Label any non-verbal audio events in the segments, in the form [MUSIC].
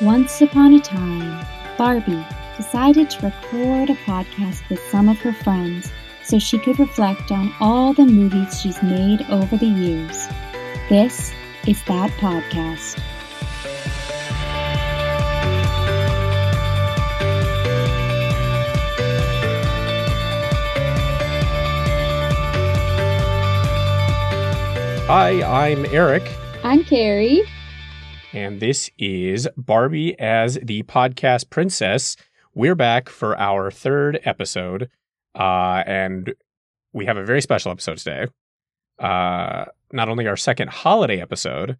Once upon a time, Barbie decided to record a podcast with some of her friends so she could reflect on all the movies she's made over the years. This is that podcast. Hi, I'm Eric, I'm Carrie. And this is Barbie as the podcast princess. We're back for our third episode, uh, and we have a very special episode today. Uh, not only our second holiday episode,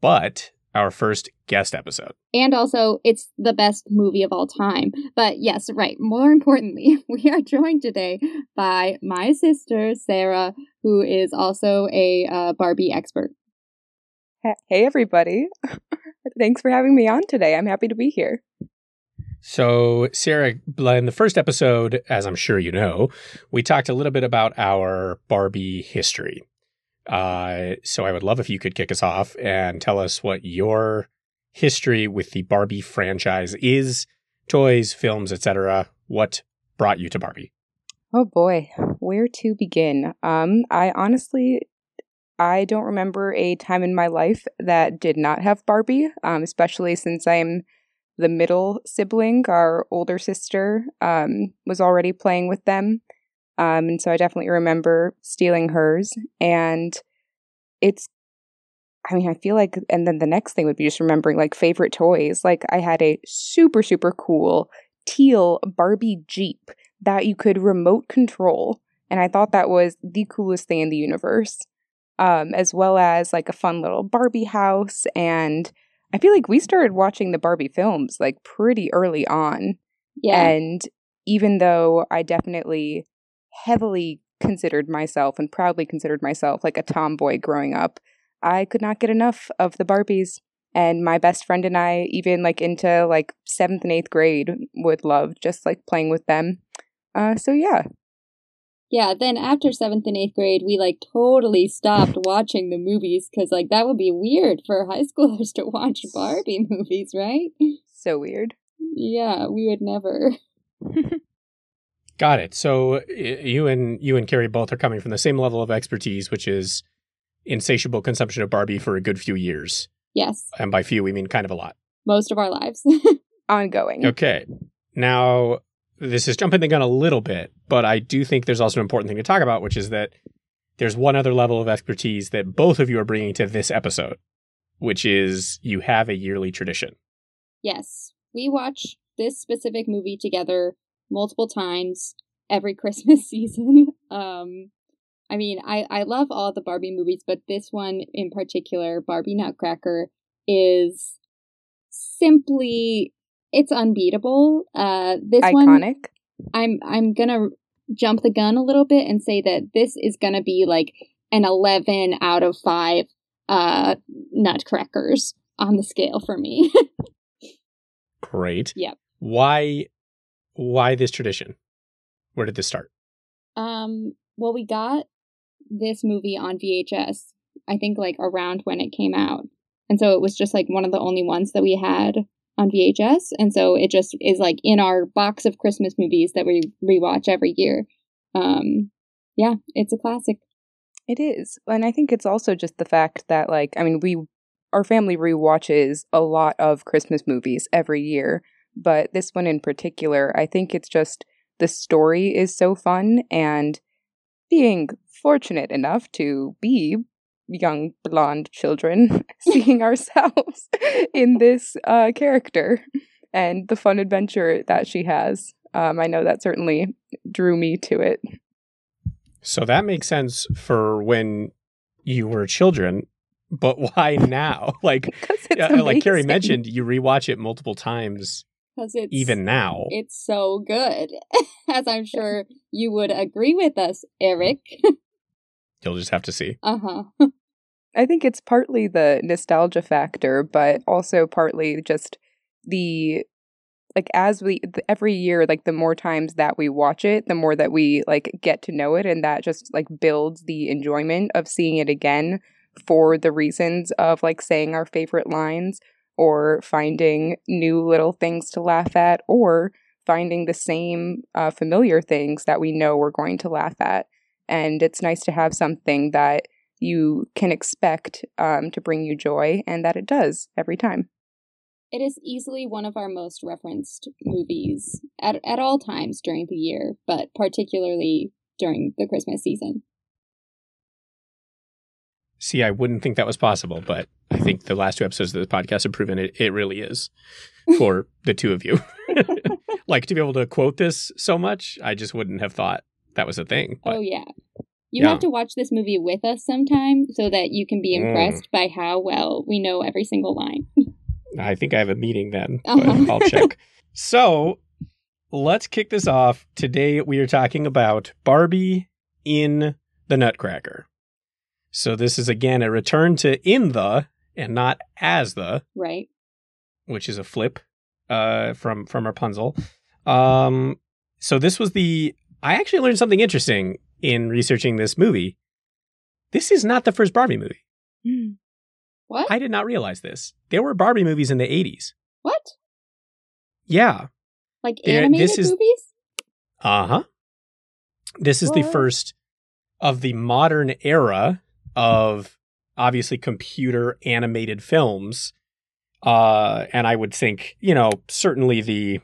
but our first guest episode. And also, it's the best movie of all time. But yes, right. More importantly, [LAUGHS] we are joined today by my sister, Sarah, who is also a uh, Barbie expert. [LAUGHS] Hey, everybody. [LAUGHS] Thanks for having me on today. I'm happy to be here. So, Sarah, in the first episode, as I'm sure you know, we talked a little bit about our Barbie history. Uh, so, I would love if you could kick us off and tell us what your history with the Barbie franchise is, toys, films, etc. What brought you to Barbie? Oh boy, where to begin? Um, I honestly, I don't remember a time in my life that did not have Barbie. Um, especially since I'm the middle sibling. Our older sister um was already playing with them, um, and so I definitely remember stealing hers. And it's, I mean, I feel like, and then the next thing would be just remembering like favorite toys. Like I had a super super cool teal Barbie Jeep that you could remote control. And I thought that was the coolest thing in the universe. Um, as well as like a fun little Barbie house. And I feel like we started watching the Barbie films like pretty early on. Yeah. And even though I definitely heavily considered myself and proudly considered myself like a tomboy growing up, I could not get enough of the Barbies. And my best friend and I, even like into like seventh and eighth grade, would love just like playing with them. Uh, so yeah, Yeah, then after seventh and eighth grade, we like totally stopped [LAUGHS] watching the movies because like that would be weird for high [LAUGHS] schoolers to watch Barbie movies, right? so weird. Yeah, we would never. [LAUGHS] Got it. So, you and you and Carrie both are coming from the same level of expertise, which is insatiable consumption of Barbie for a good few years. Yes, And by few, we mean kind of a lot. most of our lives. Ongoing. Okay. Now, this is jumping the gun a little bit, but I do think there's also an important thing to talk about, which is that there's one other level of expertise that both of you are bringing to this episode, which is you have a yearly tradition. yes, we watch this specific movie together multiple times every [LAUGHS] Christmas season. Um, I mean, I I love all the Barbie movies, but this one in particular, Barbie Nutcracker, is simply it's unbeatable. Uh, this one Iconic. I'm I'm gonna jump the gun a little bit and say that this is gonna be like an eleven out of five uh nutcrackers on the scale for me. [LAUGHS] Great. Yep. Why why this tradition? Where did this start? um well we got this movie on VHS, I think like around when it came out. And so it was just like one of the only ones that we had on VHS. And so it just is like in our box of Christmas movies that we rewatch every year. Um yeah, it's a classic. It is. And I think it's also just the fact that like I mean we our family rewatches a lot of Christmas movies every year, but this one in particular, I think it's just the story is so fun and being fortunate enough to be young blonde children [LAUGHS] [LAUGHS] seeing ourselves [LAUGHS] in this uh character and the fun adventure that she has. Um I know that certainly drew me to it. So that makes sense for when you were children, but why now? Like Because uh, like Carrie mentioned, you rewatch it multiple times Because it's even now. it's so good. As I'm sure you would agree with us, Eric. You'll just have to see. uh huh. I think it's partly the nostalgia factor, but also partly just the like as we every year like the more times that we watch it, the more that we like get to know it and that just like builds the enjoyment of seeing it again for the reasons of like saying our favorite lines or finding new little things to laugh at or finding the same uh, familiar things that we know we're going to laugh at. And it's nice to have something that you can expect um, to bring you joy and that it does every time. It is easily one of our most referenced movies at, at all times during the year, but particularly during the Christmas season. See, I wouldn't think that was possible, but I think the last two episodes of the podcast have proven it, it really is [LAUGHS] for the two of you. [LAUGHS] like to be able to quote this so much, I just wouldn't have thought that was a thing. But, oh, yeah. You yeah. have to watch this movie with us sometime so that you can be mm. impressed mm. by how well we know every single line. [LAUGHS] I think I have a meeting then, but uh-huh. [LAUGHS] I'll check. [LAUGHS] so let's kick this off. Today we are talking about Barbie in the Nutcracker. So this is again a return to in the and not as the. Right. Which is a flip uh, from from Rapunzel. Um, so this was the. I actually learned something interesting in researching this movie. This is not the first Barbie movie. Hmm. What? I did not realize this. There were Barbie movies in the 80s. What? Yeah. Like there, animated this is, movies? Uh huh. This is what? the first of the modern era of obviously computer animated films. Uh, and I would think, you know, certainly the,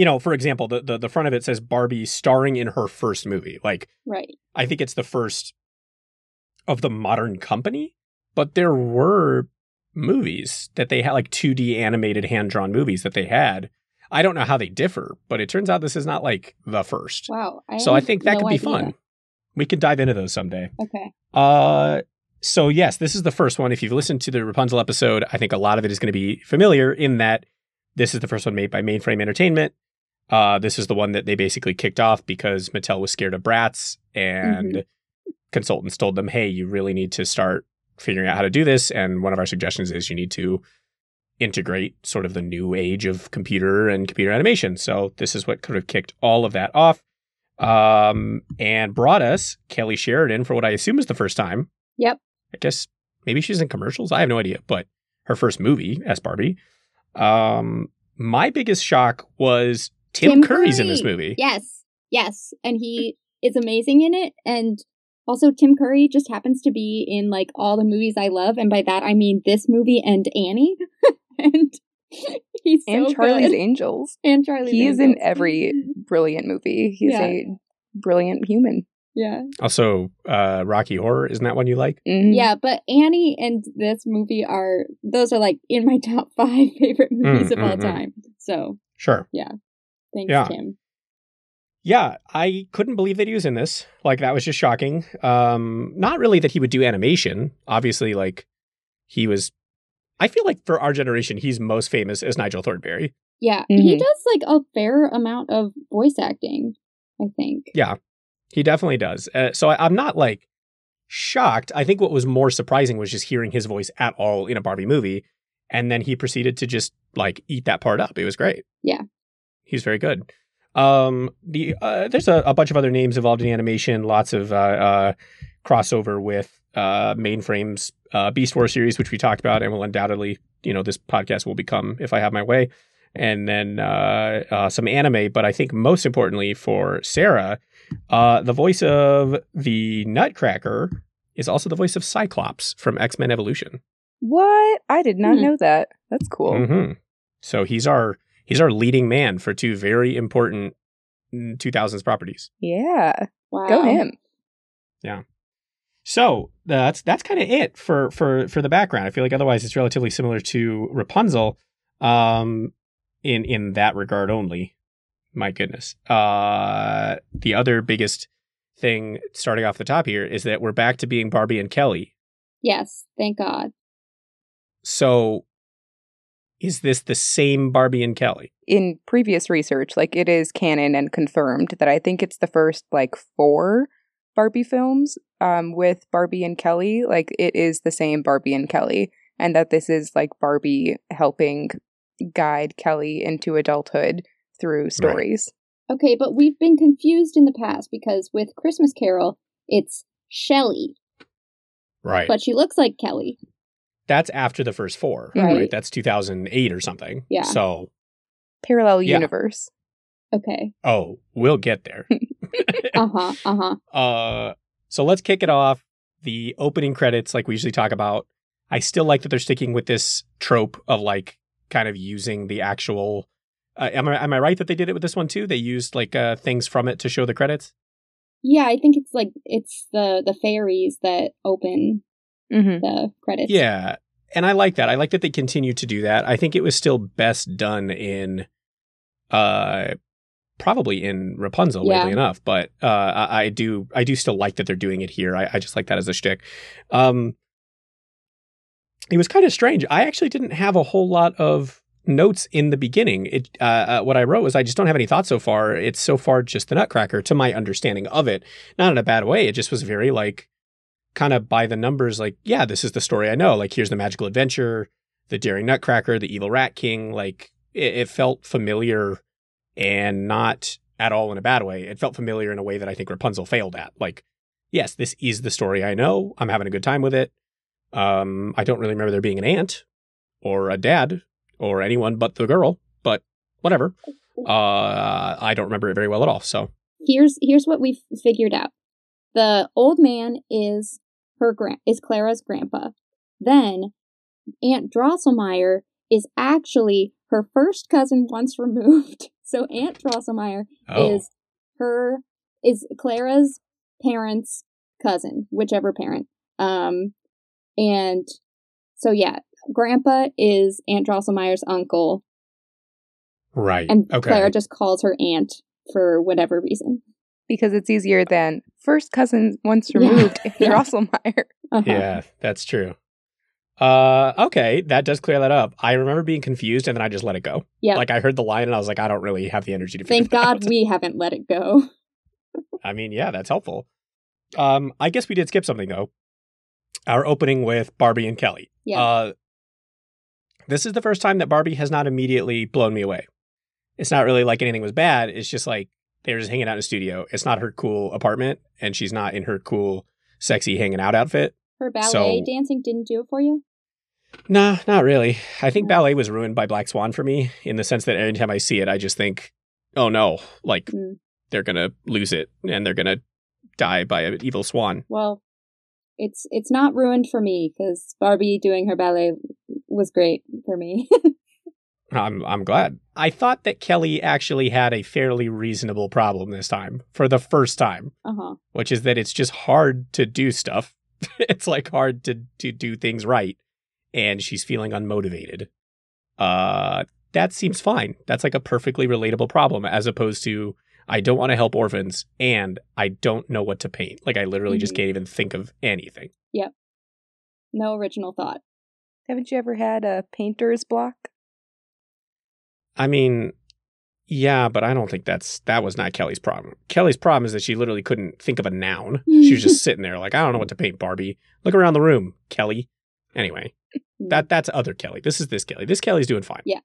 you know, for example, the, the, the front of it says Barbie starring in her first movie. Like, right. I think it's the first of the modern company, but there were movies that they had, like 2D animated hand drawn movies that they had. I don't know how they differ, but it turns out this is not like the first. Wow. I so I think that no could be idea. fun. We could dive into those someday. Okay. Uh, so yes, this is the first one. If you've listened to the Rapunzel episode, I think a lot of it is going to be familiar in that this is the first one made by Mainframe Entertainment. Uh, this is the one that they basically kicked off because Mattel was scared of Bratz, and mm-hmm. consultants told them, "Hey, you really need to start figuring out how to do this." And one of our suggestions is you need to integrate sort of the new age of computer and computer animation. So this is what could have kicked all of that off um, and brought us Kelly Sheridan for what I assume is the first time. Yep. I guess maybe she's in commercials. I have no idea, but her first movie as Barbie. Um, my biggest shock was Tim, Tim Curry's Curry. in this movie. Yes, yes, and he is amazing in it. And also, Tim Curry just happens to be in like all the movies I love, and by that I mean this movie and Annie. [LAUGHS] and He's and Charlie's good. Angels. And Charlie's He is in every [LAUGHS] brilliant movie. He's yeah. a brilliant human. Yeah. Also, uh, Rocky Horror isn't that one you like? Mm-hmm. Yeah, but Annie and this movie are those are like in my [LAUGHS] top five favorite movies mm, of all mm, time. So sure, yeah. Thanks, yeah. Tim. Yeah, I couldn't believe that he was in this. Like that was just shocking. Um, not really that he would do animation. Obviously, like he was I feel like for our generation, he's most famous as Nigel Thornberry. Yeah, mm-hmm. he does like a fair amount of voice acting, I think. Yeah, he definitely does. Uh, so I, I'm not like shocked. I think what was more surprising was just hearing his voice at all in a Barbie movie. And then he proceeded to just like eat that part up. It was great. Yeah. He's very good. Um, the uh, there's a, a, bunch of other names involved in animation. Lots of uh, uh, crossover with uh, Mainframe's uh, Beast Wars series, which we talked about, and will undoubtedly, you know, this podcast will become if I have my way. And then uh, uh, some anime, but I think most importantly for Sarah, uh, the voice of the Nutcracker is also the voice of Cyclops from X Men Evolution. What? I did not hmm. know that. That's cool. Mm-hmm. So he's our he's our leading man for two very important 2000s properties. Yeah. Wow. Go him. Yeah. So that's that's kind of it for for for the background. I feel like otherwise it's relatively similar to Rapunzel, um, in in that regard only. My goodness. Uh, the other biggest thing starting off the top here is that we're back to being Barbie and Kelly. Yes, thank God. So is this the same Barbie and Kelly? In previous research, like it is canon and confirmed that I think it's the first like four Barbie films um, with Barbie and Kelly, like it is the same Barbie and Kelly, and that this is like Barbie helping guide Kelly into adulthood through stories. Right. Okay, but we've been confused in the past because with Christmas Carol, it's Shelly. Right. But she looks like Kelly. That's after the first four, Right. right? That's 2008 or something. Yeah. So, Parallel Yeah. universe. Okay. oh, we'll get there. [LAUGHS] Uh huh. Uh huh. Uh, so let's kick it off. The opening credits, like we usually talk about. I still like that they're sticking with this trope of like kind of using the actual. Uh, am I am I right that they did it with this one too? They used like uh, things from it to show the credits. Yeah, I think it's like it's the the fairies that open Mm-hmm. the credits. Yeah, and I like that. I like that they continue to do that. I think it was still best done in, uh, probably in Rapunzel, Yeah. weirdly enough. But uh, I, I do I do still like that they're doing it here. I, I just like that as a shtick. Um, it was kind of strange. I actually didn't have a whole lot of notes in the beginning. It uh, uh, what I wrote was I just don't have any thoughts so far. It's so far just the Nutcracker to my understanding of it. Not in a bad way. It just was very like kind of by the numbers. Like yeah, this is the story I know. Like here's the magical adventure, the daring Nutcracker, the evil Rat King. Like it, it felt familiar and not at all in a bad way. It felt familiar in a way that I think Rapunzel failed at. Like yes, this is the story I know. I'm having a good time with it. Um, I don't really remember there being an aunt or a dad or anyone but the girl, but whatever. [LAUGHS] Uh, I don't remember it very well at all. So Here's here's what we've figured out. The old man is her grand is Clara's grandpa. Then Aunt Drosselmeyer is actually her first cousin once removed. [LAUGHS] So Aunt Drosselmeyer oh, is her is Clara's parents' cousin, whichever parent. Um, and so yeah, Grandpa is Aunt Drosselmeyer's uncle, right. and okay. Clara just calls her aunt for whatever reason. Because it's easier than first cousin once Yeah. removed, Yeah. Drosselmeyer. [LAUGHS] Uh-huh. yeah, that's true. Uh, okay, that does clear that up. I remember being confused and then I just let it go. Yeah. Like I heard the line and I was like, I don't really have the energy to. Thank God out. we haven't let it go. [LAUGHS] I mean, yeah, that's helpful. Um, I guess we did skip something though. Our opening with Barbie and Kelly. Yeah. Uh, this is the first time that Barbie has not immediately blown me away. It's not really like anything was bad. It's just like they're just hanging out in a studio. It's not her cool apartment, and she's not in her cool, sexy hanging out outfit. Her ballet So- dancing didn't do it for you. Nah, not really. I think No. ballet was ruined by Black Swan for me in the sense that every time I see it, I just think, oh no, like Mm. they're gonna lose it and they're gonna die by an evil swan. Well, it's it's not ruined for me because Barbie doing her ballet was great for me. [LAUGHS] I'm I'm glad. I thought that Kelly actually had a fairly reasonable problem this time for the first time, uh huh. which is that it's just hard to do stuff. [LAUGHS] it's like hard to to do things right, and she's feeling unmotivated. Uh, that seems fine. That's like a perfectly relatable problem, as opposed to I don't want to help orphans and I don't know what to paint. Like I literally just Mhm. can't even think of anything. Yep. No original thought. Haven't you ever had a painter's block? I mean, yeah, but I don't think that's that was not Kelly's problem. Kelly's problem is that she literally couldn't think of a noun. She was just [LAUGHS] sitting there like, I don't know what to paint, Barbie. Look around the room, Kelly. Anyway, [LAUGHS] that that's other Kelly. This is this Kelly. This Kelly's doing fine. Yeah.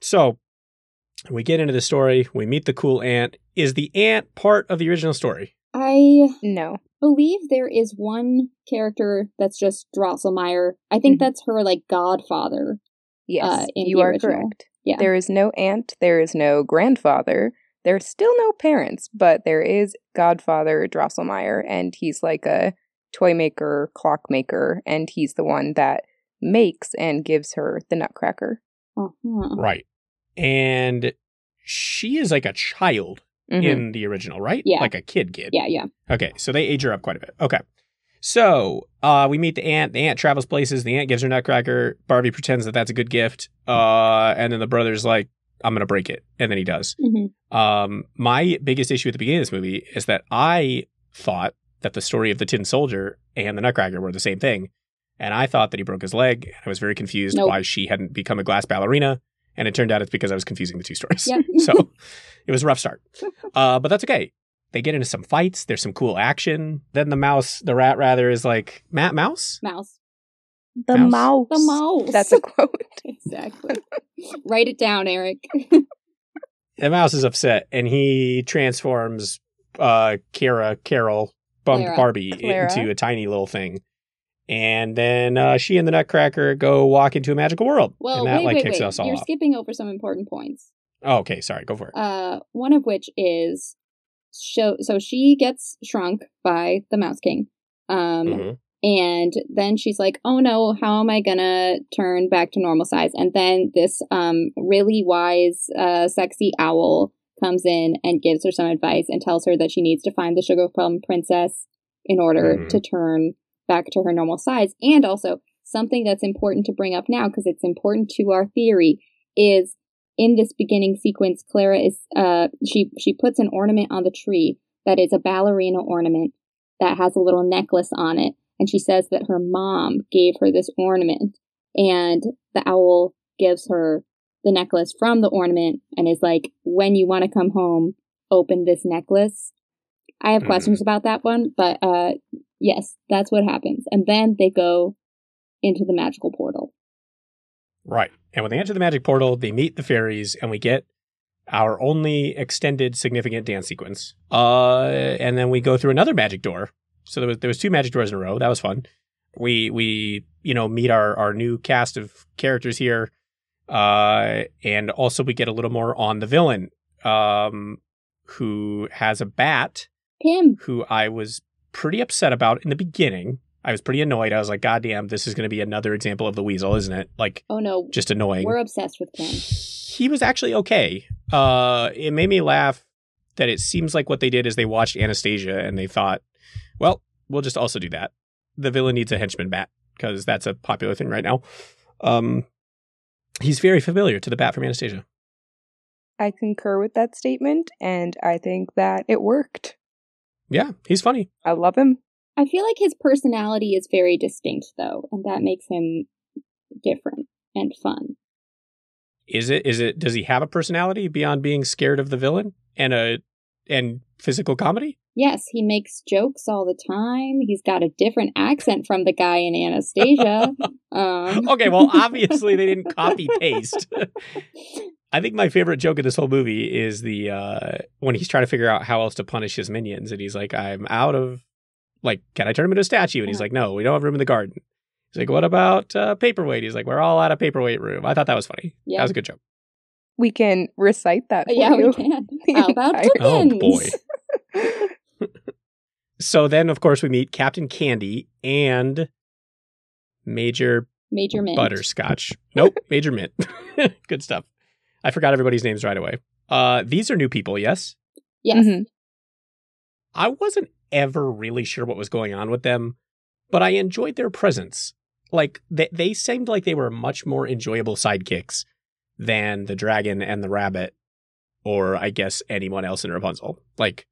So we get into the story. We meet the cool aunt. Is the aunt part of the original story? I No. believe there is one character that's just Drosselmeyer. I think Mhm. that's her like godfather. Yes, Uh, in you the are original. correct. Yeah. There is no aunt, there is no grandfather, there's still no parents, but there is Godfather Drosselmeyer, and he's like a toy maker, clock maker, and he's the one that makes and gives her the Nutcracker. Uh-huh. Right. And she is like a child Mhm. in the original, right? Yeah. Like a kid kid. Yeah, yeah. Okay, so they age her up quite a bit. Okay. So uh, we meet the aunt. The aunt travels places. The aunt gives her Nutcracker. Barbie pretends that that's a good gift. Uh, and then the brother's like, I'm going to break it. And then he does. hmm Um, my biggest issue at the beginning of this movie is that I thought that the story of the Tin Soldier and the Nutcracker were the same thing. And I thought that he broke his leg. I was very confused Nope. why she hadn't become a glass ballerina. And it turned out it's because I was confusing the two stories. Yep. [LAUGHS] so [LAUGHS] it was a rough start. Uh, but that's okay. They get into some fights. There's some cool action. Then the mouse, the rat rather, is like, Matt Mouse? Mouse. The Mouse. mouse. The mouse. That's a quote. [LAUGHS] exactly. Write it down, Eric. [LAUGHS] The mouse is upset and he transforms uh Kara, Carol, bump Clara. Barbie Clara. into a tiny little thing. And then uh, she and the Nutcracker go walk into a magical world. Well, and that wait, like wait, kicks wait. us all You're off. skipping over some important points. Oh, okay, sorry, go for it. Uh, one of which is show. So she gets shrunk by the Mouse King. Um, Mhm. and then she's like, "Oh no, how am I gonna turn back to normal size?" And then this um really wise, uh, sexy owl comes in and gives her some advice and tells her that she needs to find the sugar plum princess in order Mhm. to turn back to her normal size. And also something that's important to bring up now because it's important to our theory is in this beginning sequence, Clara is uh she she puts an ornament on the tree that is a ballerina ornament that has a little necklace on it and she says that her mom gave her this ornament and the owl gives her the necklace from the ornament and is like when you want to come home open this necklace i have Mhm. questions about that one but uh yes that's what happens and then they go into the magical portal Right. And when they enter the magic portal, they meet the fairies, and we get our only extended significant dance sequence. Uh, and then we go through another magic door. So there was there was two magic doors in a row. That was fun. We we you know meet our our new cast of characters here, uh, and also we get a little more on the villain, um, who has a bat Pimm who I was pretty upset about in the beginning. I was pretty annoyed. I was like, God damn, this is going to be another example of the weasel, isn't it? Like, oh no just annoying. we're obsessed with Pimm He was actually okay. Uh, it made me laugh that it seems like what they did is they watched Anastasia and they thought, well, we'll just also do that. The villain needs a henchman bat because that's a popular thing right now. Um, he's very familiar to the bat from Anastasia. I concur with that statement, and I think that it worked. Yeah, he's funny. I love him. I feel like his personality is very distinct though, and that makes him different and fun. Is it? Is it? Does he have a personality beyond being scared of the villain and a and physical comedy? Yes, he makes jokes all the time. He's got a different accent from the guy in Anastasia. [LAUGHS] um, okay, well, obviously they didn't [LAUGHS] copy paste. I think my favorite joke in this whole movie is the uh when he's trying to figure out how else to punish his minions, and he's like, "I'm out of like, can I turn him into a statue?" And he's Uh-huh. like, "No, we don't have room in the garden." He's like, "What about uh, paperweight?" He's like, "We're all out of paperweight room." I thought that was funny. Yeah. That was a good joke. We can recite that. For yeah, you. we can. The [LAUGHS] How about entire- Oh, boy. [LAUGHS] So then, of course, we meet Captain Candy and Major Major Mint. Butterscotch. Nope, [LAUGHS] Major Mint. Good stuff. I forgot everybody's names right away. Uh, these are new people, yes? Yes. Mhm. I wasn't ever really sure what was going on with them, but I enjoyed their presence. Like they they seemed like they were much more enjoyable sidekicks than the dragon and the rabbit, or I guess anyone else in Rapunzel. Like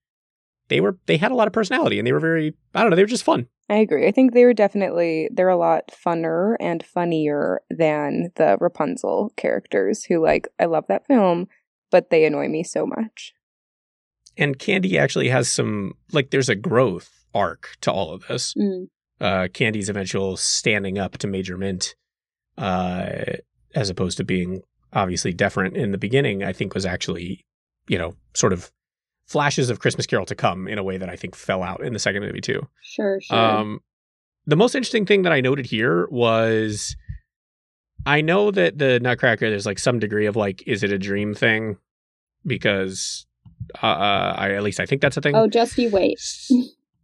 they were they had a lot of personality and they were very I don't know, they were just fun. I agree. I think they were definitely they're a lot funner and funnier than the Rapunzel characters who like I love that film, but they annoy me so much. And Candy actually has some like there's a growth arc to all of this. Mm. uh, Candy's eventual standing up to Major Mint, uh, as opposed to being obviously deferent in the beginning, I think was actually, you know, sort of flashes of Christmas Carol to come in a way that I think fell out in the second movie too. Sure, sure. Um, the most interesting thing that I noted here was I know that the Nutcracker, there's like some degree of like, is it a dream thing? Because uh, uh, I at least I think that's a thing. oh, just you wait.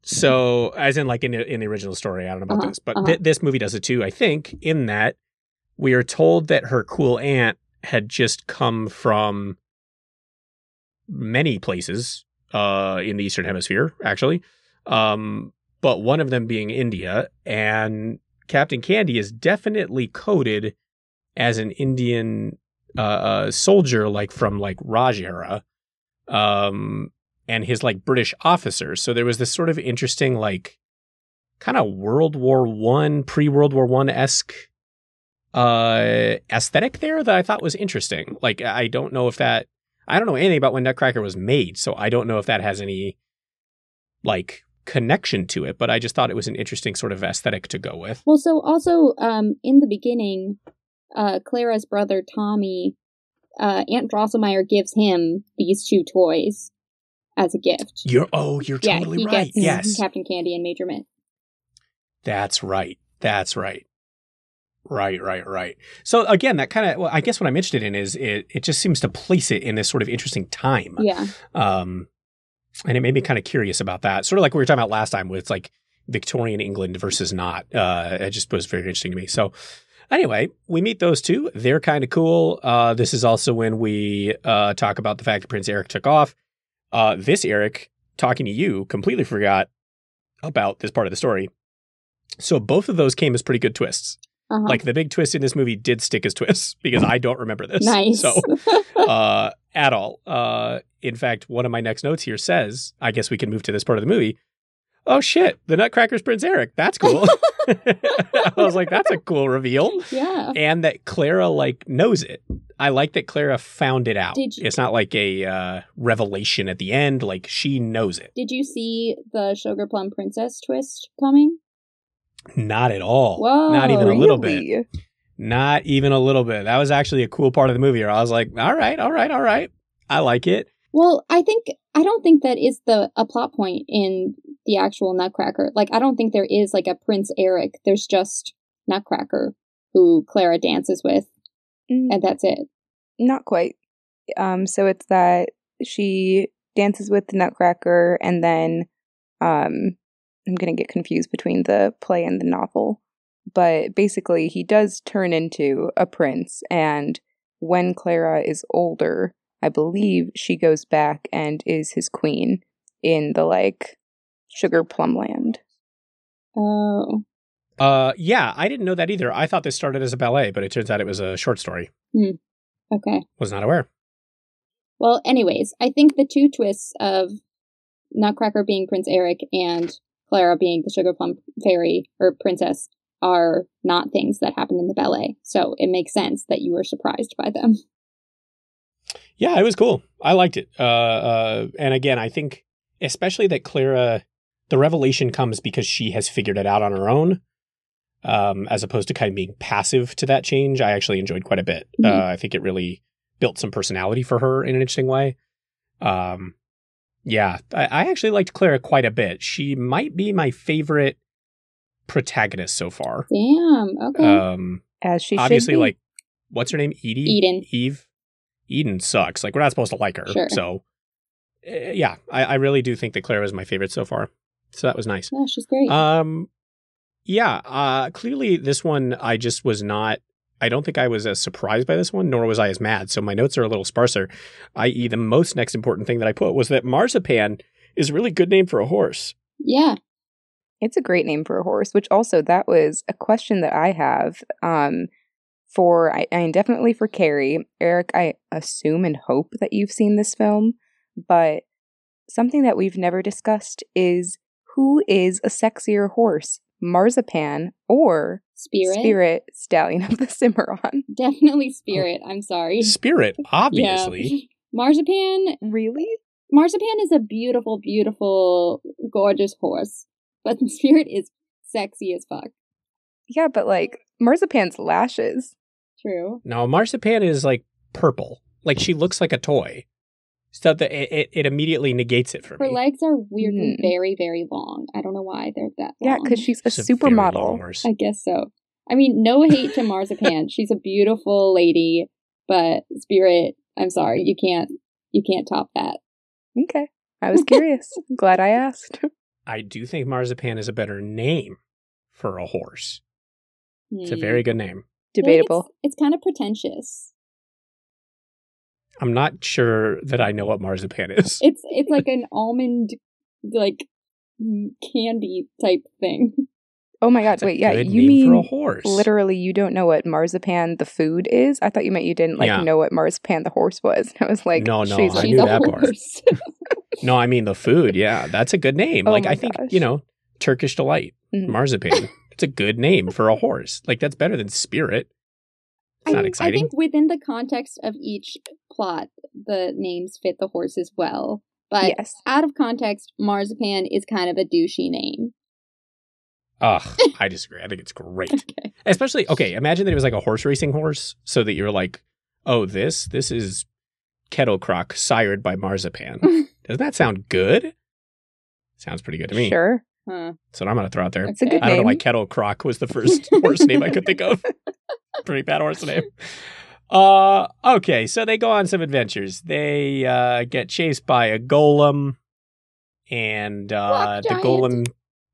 So, as in like in the, in the original story, I don't know about Uh-huh, this, but uh-huh. thi- this movie does it too. I think in that we are told that her cool aunt had just come from many places uh, in the Eastern Hemisphere, actually, um, but one of them being India, and Captain Candy is definitely coded as an Indian uh, uh, soldier, like from like Raj era. Um, and his like British officers. So there was this sort of interesting like kind of World War One, pre World War One esque uh aesthetic there that I thought was interesting. Like I don't know if that I don't know anything about when Nutcracker was made, so I don't know if that has any like connection to it, but I just thought it was an interesting sort of aesthetic to go with. Well, so also, um, in the beginning, uh, Clara's brother Tommy, uh, Aunt Drosselmeyer gives him these two toys as a gift. You're oh, you're yeah, totally he right. gets Yes. Captain Candy and Major Mint. That's right. That's right. Right, right, right. So again, that kind of well, I guess what I'm interested in is it it just seems to place it in this sort of interesting time. Yeah. Um and it made me kind of curious about that. Sort of like we were talking about last time with like Victorian England versus not. Uh it just was very interesting to me. So anyway, we meet those two. They're kind of cool. Uh this is also when we uh talk about the fact that Prince Eric took off. Uh this Eric talking to you completely forgot about this part of the story. So both of those came as pretty good twists. Uh-huh. Like the big twist in this movie did stick as twists [LAUGHS] because I don't remember this. nice. So uh [LAUGHS] at all. Uh in fact, one of my next notes here says, I guess we can move to this part of the movie. Oh shit, the Nutcracker's Prince Eric. That's cool. [LAUGHS] [LAUGHS] I was like, that's a cool reveal. yeah. And that Clara like knows it. I like that Clara found it out. Did you- It's not like a uh, revelation at the end. Like she knows it. Did you see the Sugar Plum Princess twist coming? Not at all. Whoa, not even a little bit. Not even a little bit. That was actually a cool part of the movie where I was like, all right, all right, all right. I like it. Well, I think I don't think that is the a plot point in the actual Nutcracker. Like I don't think there is like a Prince Eric. There's just Nutcracker who Clara dances with Mm, and that's it. Not quite. Um, so it's that she dances with the Nutcracker, and then um, I'm gonna get confused between the play and the novel. But basically, he does turn into a prince, and when Clara is older, I believe she goes back and is his queen in the like sugar plum land. Oh. Uh, yeah, I didn't know that either. I thought this started as a ballet, but it turns out it was a short story. Okay. Was not aware. Well, anyways, I think the two twists of Nutcracker being Prince Eric and Clara being the Sugar Plum Fairy or Princess are not things that happen in the ballet. So it makes sense that you were surprised by them. Yeah, it was cool. I liked it. Uh, uh, and again, I think especially that Clara, the revelation comes because she has figured it out on her own, um, as opposed to kind of being passive to that change. I actually enjoyed quite a bit. Mhm. Uh, I think it really built some personality for her in an interesting way. Um, yeah, I, I actually liked Clara quite a bit. She might be my favorite protagonist so far. Damn. Okay. Um, As she obviously, should be. like, what's her name? Edie. Eden. Eve. Eden sucks. Like we're not supposed to like her. Sure. So, uh, yeah, I, I really do think that Clara was my favorite so far. So that was nice. yeah, she's great. Um, yeah. Uh, clearly this one I just was not. I don't think I was as surprised by this one, nor was I as mad. So my notes are a little sparser. I.e., the most next important thing that I put was that marzipan is a really good name for a horse. yeah. It's a great name for a horse, which also that was a question that I have um for I, I definitely for Carrie. Eric, I assume and hope that you've seen this film, but something that we've never discussed is who is a sexier horse, Marzipan or Spirit. Spirit Stallion of the Cimarron? [LAUGHS] Definitely Spirit. I'm sorry. Spirit, obviously. Yeah. obviously. [LAUGHS] Marzipan. Really? Marzipan is a beautiful, beautiful, gorgeous horse, but [LAUGHS] Spirit is sexy as fuck. Yeah, but like Marzipan's lashes. True. No, marzipan is like purple. Like she looks like a toy. So that it, it, it immediately negates it for Her me. Her legs are weirdly Hmm. very, very long. I don't know why they're that long. Yeah, because she's a She's a supermodel. horse. I guess so. I mean, no hate to Marzipan. [LAUGHS] She's a beautiful lady, but Spirit, I'm sorry, you can't, you can't top that. Okay. I was curious. [LAUGHS] Glad I asked. [LAUGHS] I do think marzipan is a better name for a horse. It's a Hmm. very good name. I like Debatable. It's, it's kind of pretentious. I'm not sure that I know what marzipan is. [LAUGHS] It's it's like an almond, like candy type thing. Oh my god, wait, yeah, you name for a mean horse. literally you don't know what marzipan the food is? I thought you meant you didn't like Yeah. know what marzipan the horse was. [LAUGHS] I was like, No, no, she's I like, knew She's a that part. horse. [LAUGHS] No, I mean the food. Yeah, that's a good name. Oh like I think gosh. you know Turkish delight, Mhm. marzipan. it's a good name for a horse. Like that's better than spirit. It's I not think- exciting. I think within the context of each plot, the names fit the horses well. But yes. out of context, Marzipan is kind of a douchey name. Ugh, [LAUGHS] I disagree. I think it's great. Okay. Especially okay. Imagine that it was like a horse racing horse, so that you're like, oh, this this is kettle crock sired by marzipan. [LAUGHS] Doesn't that sound good? Sounds pretty good to me. Sure. Huh. That's what I'm going to throw out there. It's a good I don't know why. Kettle Croc was the first [LAUGHS] horse name I could think of. Pretty bad horse name. [LAUGHS] Uh, okay, so they go on some adventures. They uh, get chased by a golem, and uh, the golem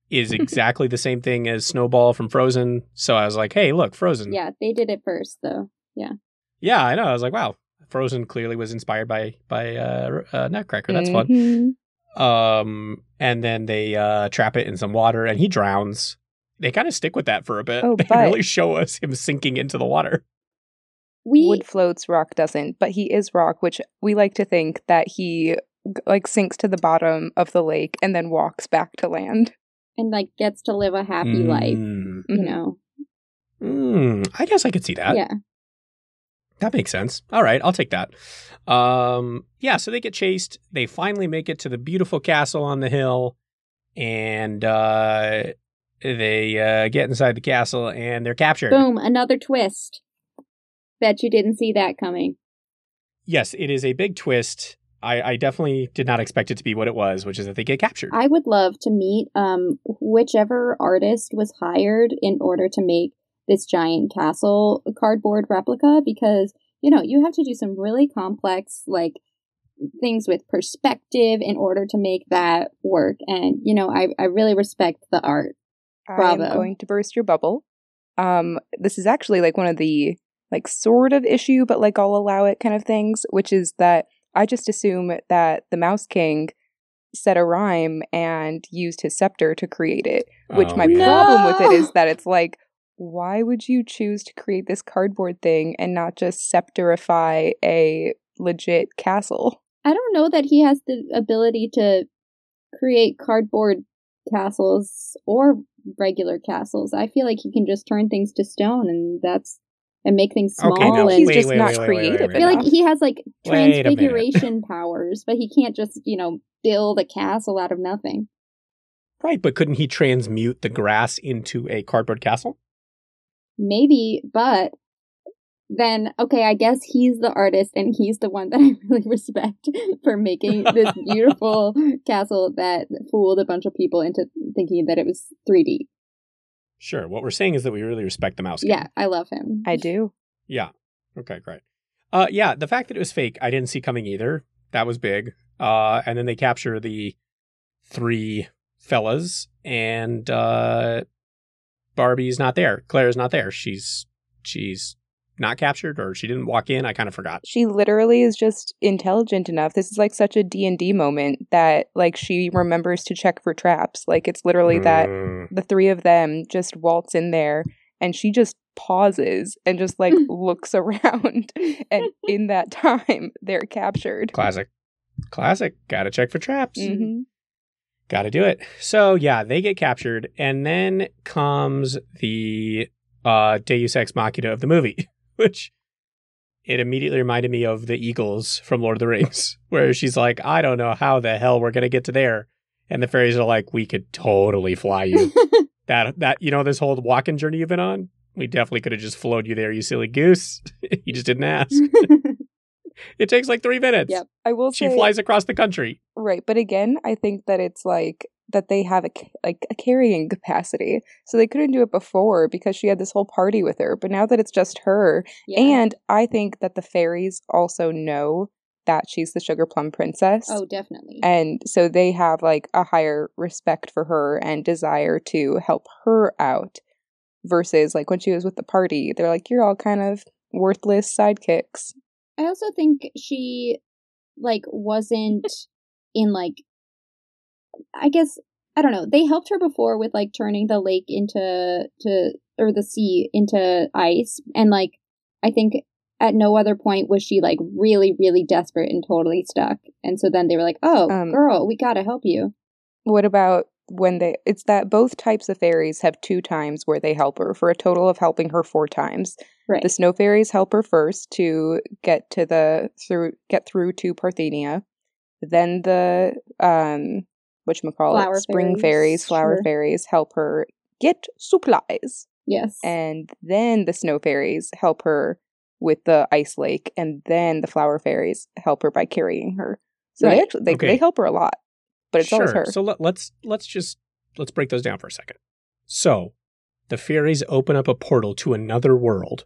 is [LAUGHS] exactly the same thing as Snowball from Frozen. So I was like, hey, look, Frozen. Yeah, they did it first though. Yeah, Yeah, I know. I was like, wow, Frozen clearly was inspired by by uh, uh, Nutcracker. That's fun. Mhm. Um, and then they uh, trap it in some water, and he drowns. They kind of stick with that for a bit. Oh, [LAUGHS] they really show us him sinking into the water. We Wood floats, rock doesn't, but he is rock, which we like to think that he like sinks to the bottom of the lake and then walks back to land. and like gets to live a happy life. Mm. You Mhm. know. Mm, I guess I could see that. yeah. That makes sense. All right, I'll take that. Um, yeah, so they get chased. They finally make it to the beautiful castle on the hill, and uh, they uh, get inside the castle and they're captured. Boom! Another twist. Bet you didn't see that coming. Yes, it is a big twist. I, I definitely did not expect it to be what it was, which is that they get captured. I would love to meet um whichever artist was hired in order to make this giant castle cardboard replica because you know you have to do some really complex like things with perspective in order to make that work and you know I, I really respect the art Bravo. I'm going to burst your bubble. Um, this is actually like one of the like sort of issue, but like I'll allow it kind of things, which is that I just assume that the Mouse King said a rhyme and used his scepter to create it. Which Oh, my yeah. problem with it is that it's like, why would you choose to create this cardboard thing and not just scepterify a legit castle? I don't know that he has the ability to create cardboard castles or regular castles. I feel like he can just turn things to stone and that's and make things small Okay, no, and he's wait, just wait, not wait, wait, wait, creative wait, I feel like he has like Wait a minute. transfiguration powers, but he can't just, you know, build a castle out of nothing. Right, but couldn't he transmute the grass into a cardboard castle? Maybe, but then okay, I guess he's the artist and he's the one that I [LAUGHS] really respect for making this [LAUGHS] beautiful castle that fooled a bunch of people into thinking that it was 3D. Sure. What we're saying is that we really respect the mouse. King. Yeah, I love him. I do. Yeah. Okay, great. Uh, yeah, the fact that it was fake, I didn't see coming either. That was big. Uh, and then they capture the three fellas, and uh, Barbie's not there. Claire's not there. She's she's not captured, or she didn't walk in. I kind of forgot. she literally is just intelligent enough this is like such a d&d moment that like she remembers to check for traps like it's literally that Mm, the three of them just waltz in there and she just pauses and just like [LAUGHS] looks around [LAUGHS] and in that time they're captured classic, classic. Got to check for traps. hmm Got to do it. So yeah, they get captured, and then comes the uh, Deus Ex Machina of the movie, which it immediately reminded me of the Eagles from Lord of the Rings, [LAUGHS] where she's like, "I don't know how the hell we're gonna get to there," and the fairies are like, "We could totally fly you. [LAUGHS] that that you know this whole walking journey you've been on." We definitely could have just flowed you there, you silly goose. [LAUGHS] you just didn't ask. It takes like three minutes. Yep. i will She say flies across the country. right but again i think that it's like that they have a like a carrying capacity so they couldn't do it before because she had this whole party with her but now that it's just her Yeah. And I think that the fairies also know that she's the sugar plum princess. oh, definitely. And so they have like a higher respect for her and desire to help her out versus like when she was with the party, they're like, you're all kind of worthless sidekicks. I also think she like wasn't in like I guess I don't know. They helped her before with like turning the lake into to or the sea into ice and like I think at no other point was she like really really desperate and totally stuck. And so then they were like, "Oh, Um, girl, we got to help you." What about when they it's that both types of fairies have two times where they help her for a total of helping her four times. Right. The snow fairies help her first to get to the through get through to Parthenia. Then the um whatchamacallit, Flower spring fairies, fairies, flower sure. fairies help her get supplies. yes. And then the snow fairies help her with the ice lake, and then the flower fairies help her by carrying her. So they actually they, Okay. they help her a lot. But it's sure. always her. So let, let's let's just let's break those down for a second. So, the fairies open up a portal to another world.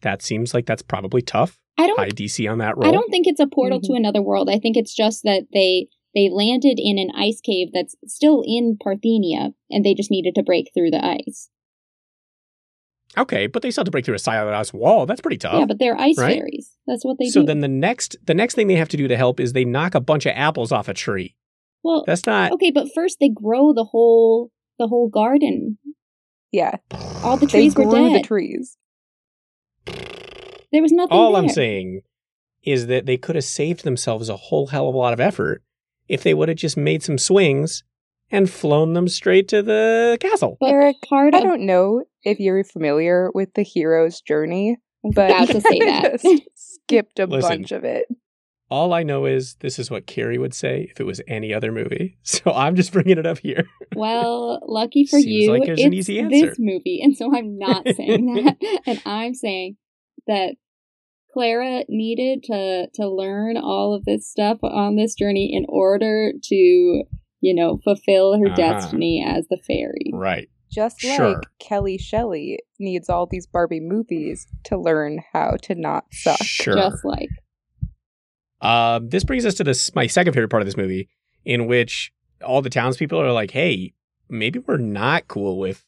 That seems like that's probably tough. I don't High DC on that roll. I don't think it's a portal to mm-hmm. another world. I think it's just that they they landed in an ice cave that's still in Parthenia and they just needed to break through the ice. Okay, but they still have to break through a solid ice wall. That's pretty tough. yeah, but they're ice right? fairies. That's what they so do. So then the next the next thing they have to do to help is they knock a bunch of apples off a tree. well, That's not okay, but first they grow the whole the whole garden. Yeah, All the they trees were grew the dead. trees. there was nothing. all there. I'm saying is that they could have saved themselves a whole hell of a lot of effort if they would have just made some swings and flown them straight to the castle. Eric, part I oh. don't know if you're familiar with the hero's journey, was but about to say [LAUGHS] that. just skipped a Listen. bunch of it. All I know is this is what Carrie would say if it was any other movie. [LAUGHS] So I'm just bringing it up here. Well, lucky for Seems you, like there's it's an easy answer. this movie, and so I'm not saying that, [LAUGHS] and I'm saying that Clara needed to to learn all of this stuff on this journey in order to, you know, fulfill her Uh-huh. destiny as the fairy. Right. Just Sure. like Kelly Shelley needs all these Barbie movies to learn how to not suck. Sure. Just like Um, this brings us to this my second favorite part of this movie, in which all the townspeople are like, "Hey, maybe we're not cool with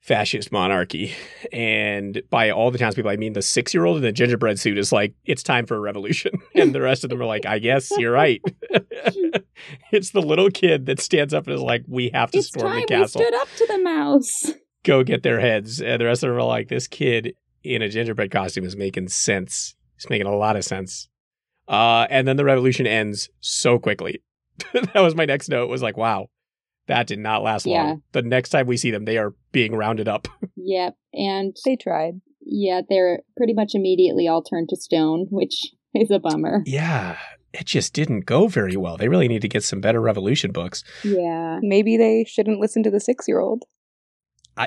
fascist monarchy." And by all the townspeople, I mean the six-year-old in the gingerbread suit is like, "It's time for a revolution," [LAUGHS] and the rest of them are like, "I guess you're right." [LAUGHS] it's the little kid that stands up and is like, "We have to it's storm time the we stood up to the mouse. Go get their heads, and the rest of them are like, "This kid in a gingerbread costume is making sense. He's making a lot of sense." Uh, and then the revolution ends so quickly. [LAUGHS] that was my next note. Was like, wow, that did not last Yeah. long. The next time we see them, they are being rounded up. [LAUGHS] Yep, and They tried. yeah, they're pretty much immediately all turned to stone, which [LAUGHS] is a bummer. yeah, it just didn't go very well. They really need to get some better revolution books. Yeah. Maybe they shouldn't listen to the six year old.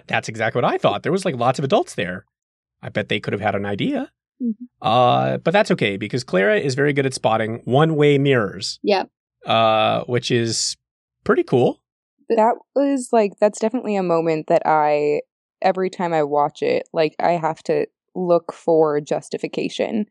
That's exactly what I thought. There was like lots of adults there. I bet they could have had an idea. Mhm. Uh, but that's okay because Clara is very good at spotting one-way mirrors, Yep. uh, which is pretty cool. That was like, that's definitely a moment that I, every time I watch it, like, I have to look for justification.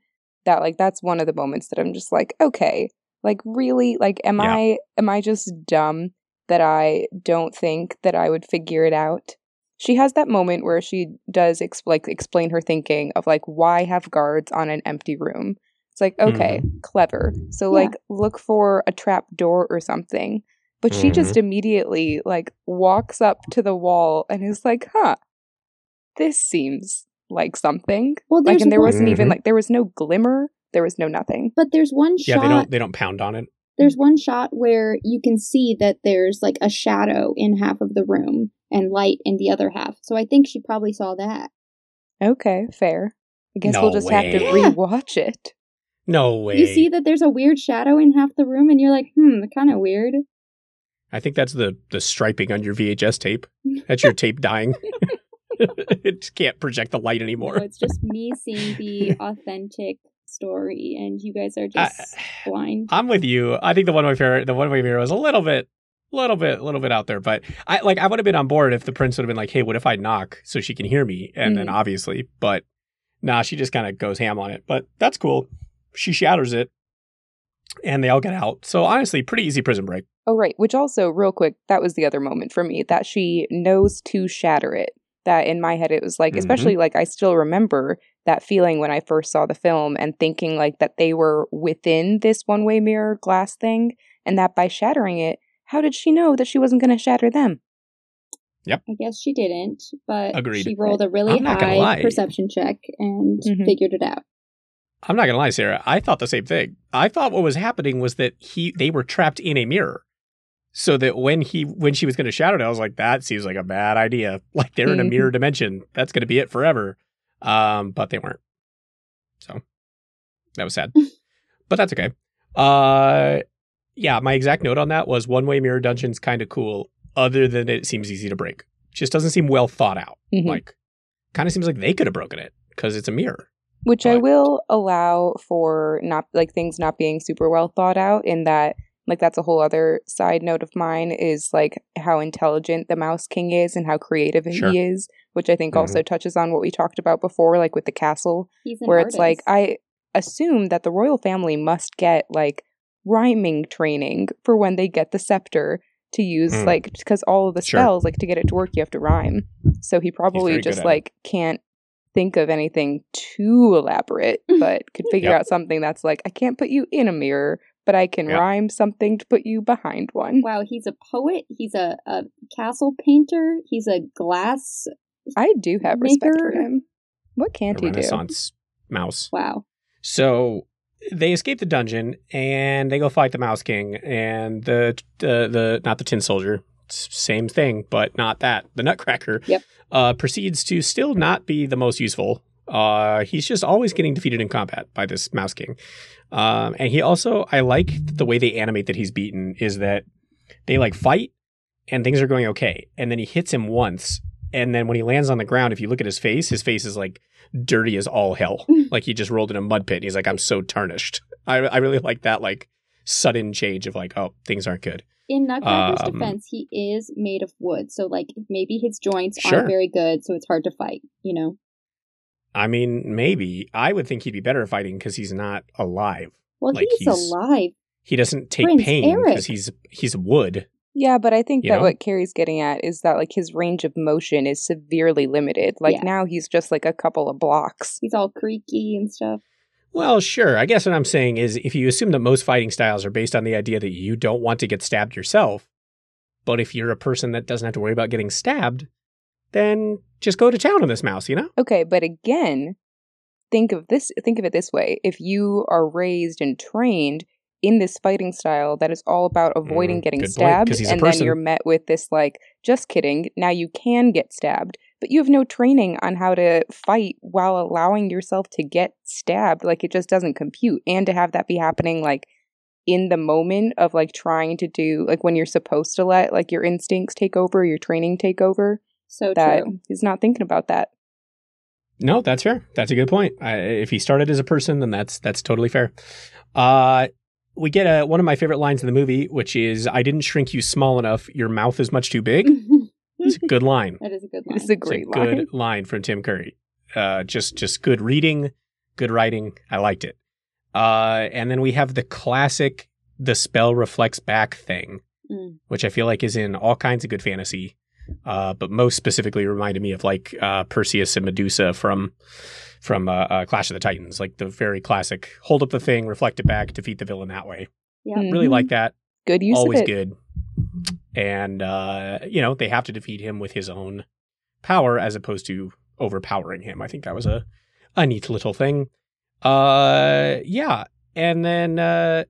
That, like, that's one of the moments that I'm just like, okay, like, really? Like, am Yeah. I, am I just dumb that I don't think that I would figure it out? She has that moment where she does ex- like explain her thinking of like why have guards on an empty room. It's like okay, mm-hmm. clever. So Yeah. like look for a trap door or something. But she just immediately like walks up to the wall and is like, "Huh, this seems like something." Well, Like, and there one, wasn't even Mhm. like there was no glimmer. There was no nothing. but there's one shot. Yeah, they don't they don't pound on it. there's one shot where you can see that there's like a shadow in half of the room and light in the other half. So I think she probably saw that. Okay, fair. I guess No we'll just have to way. Yeah. rewatch it. No way. You see that there's a weird shadow in half the room, and you're like, hmm, kind of weird. I think that's the the striping on your VHS tape. [LAUGHS] That's your tape dying. [LAUGHS] it can't project the light No, anymore. it's just me seeing the [LAUGHS] authentic story, and you guys are I- just blind. I'm with you. I think the one way favorite, the one way mirror was a little bit, little bit, little bit out there. But I like I would have been on board if the prince would have been like, "Hey, what if I knock so she can hear me?" And then Mhm. obviously, but nah, she just kind of goes ham on it. But that's cool. She shatters it, and they all get out. So honestly, pretty easy prison break. Oh, right. Which also, real quick, that was the other moment for me that she knows to shatter it. That in my head, it was like, Mhm. especially like I still remember that feeling when I first saw the film and thinking like that they were within this one way mirror glass thing. And that by shattering it, how did she know that she wasn't going to shatter them? Yep. I guess she didn't, but Agreed. she rolled a really I'm high perception check and Mhm. figured it out. I'm not gonna lie, Sarah. I thought the same thing. I thought what was happening was that he they were trapped in a mirror. So that when he when she was gonna shout it, I was like, that seems like a bad idea. [LAUGHS] Like they're in a mirror dimension. That's gonna be it forever. Um, but they weren't. So that was sad. [LAUGHS] but that's okay. Uh yeah, my exact note on that was one way mirror dungeon's kinda cool, other than it seems easy to break. Just doesn't seem well thought out. Mhm. Like kind of seems like they could have broken it because it's a mirror. Which I will allow for not like things not being super well thought out in that Like that's a whole other side note of mine is like how intelligent the Mouse King is and how creative Sure. he is, which I think Mhm. also touches on what we talked about before, like with the castle, He's an where it's like. I assume that the royal family must get like rhyming training for when they get the scepter to use Mm. like because all of the Sure. spells like to get it to work you have to rhyme. So he probably very good just at it. like can't think of anything too elaborate, [LAUGHS] but could figure Yep. out something that's like I can't put you in a mirror, but I can Yep. rhyme something to put you behind one. Wow, he's a poet. He's a, a castle painter. He's a glass. I do have respect for him. What can't he do? Renaissance mouse. Wow. So they escape the dungeon and they go fight the Mouse King and the the, the not the Tin Soldier, s- same thing, but not that. The Nutcracker Yep. uh, proceeds to still not be the most useful. Uh, he's just always getting defeated in combat by this Mouse King. Um, and he also, I like the way they animate that he's beaten is that they like fight and things are going okay. And then he hits him once. And then when he lands on the ground, if you look at his face, his face is like dirty as all hell. [LAUGHS] like he just rolled in a mud pit. And he's like, I'm so tarnished. I, I really like that like sudden change of like, oh, things aren't good. In Nutcracker's Um, defense, he is made of wood, so like maybe his joints Sure. aren't very good, so it's hard to fight. You know. I mean, maybe I would think he'd be better at fighting because he's not alive. Well, Like, he's, he's- alive. He doesn't take Prince pain because he's he's wood. Yeah, but I think You that know? what Carrie's getting at is that like his range of motion is severely limited. Like Yeah. now he's just like a couple of blocks. He's all creaky and stuff. Well, sure. I guess what I'm saying is if you assume that most fighting styles are based on the idea that you don't want to get stabbed yourself, but if you're a person that doesn't have to worry about getting stabbed, then just go to town on this mouse, you know? Okay, but again, think of this think of it this way. If you are raised and trained in this fighting style that is all about avoiding Mm, getting point, stabbed a and then you're met with this like just kidding, now you can get stabbed, but you have no training on how to fight while allowing yourself to get stabbed. Like it just doesn't compute and to have that be happening like in the moment of like trying to do like when you're supposed to let like your instincts take over, your training take over, So that true. he's not thinking about that. No, that's fair. That's a good point. I, if he started as a person, then that's that's totally fair. Uh, we get a, one of my favorite lines in the movie, which is, "I didn't shrink you small enough. Your mouth is much too big." [LAUGHS] It's a good line. that is a good line. It's a It's a great good line. line from Tim Curry. Uh, just just good reading, good writing. I liked it. Uh, and then we have the classic "the spell reflects back" thing, Mm. which I feel like is in all kinds of good fantasy. Uh, but most specifically reminded me of like uh, Perseus and Medusa from from uh, uh, Clash of the Titans, like the very classic hold up the thing, reflect it back, defeat the villain that way. Yeah. Really Mhm. like that good use always of it. good. And uh, you know, they have to defeat him with his own power as opposed to overpowering him. I think that was a a neat little thing. Uh yeah. And then uh,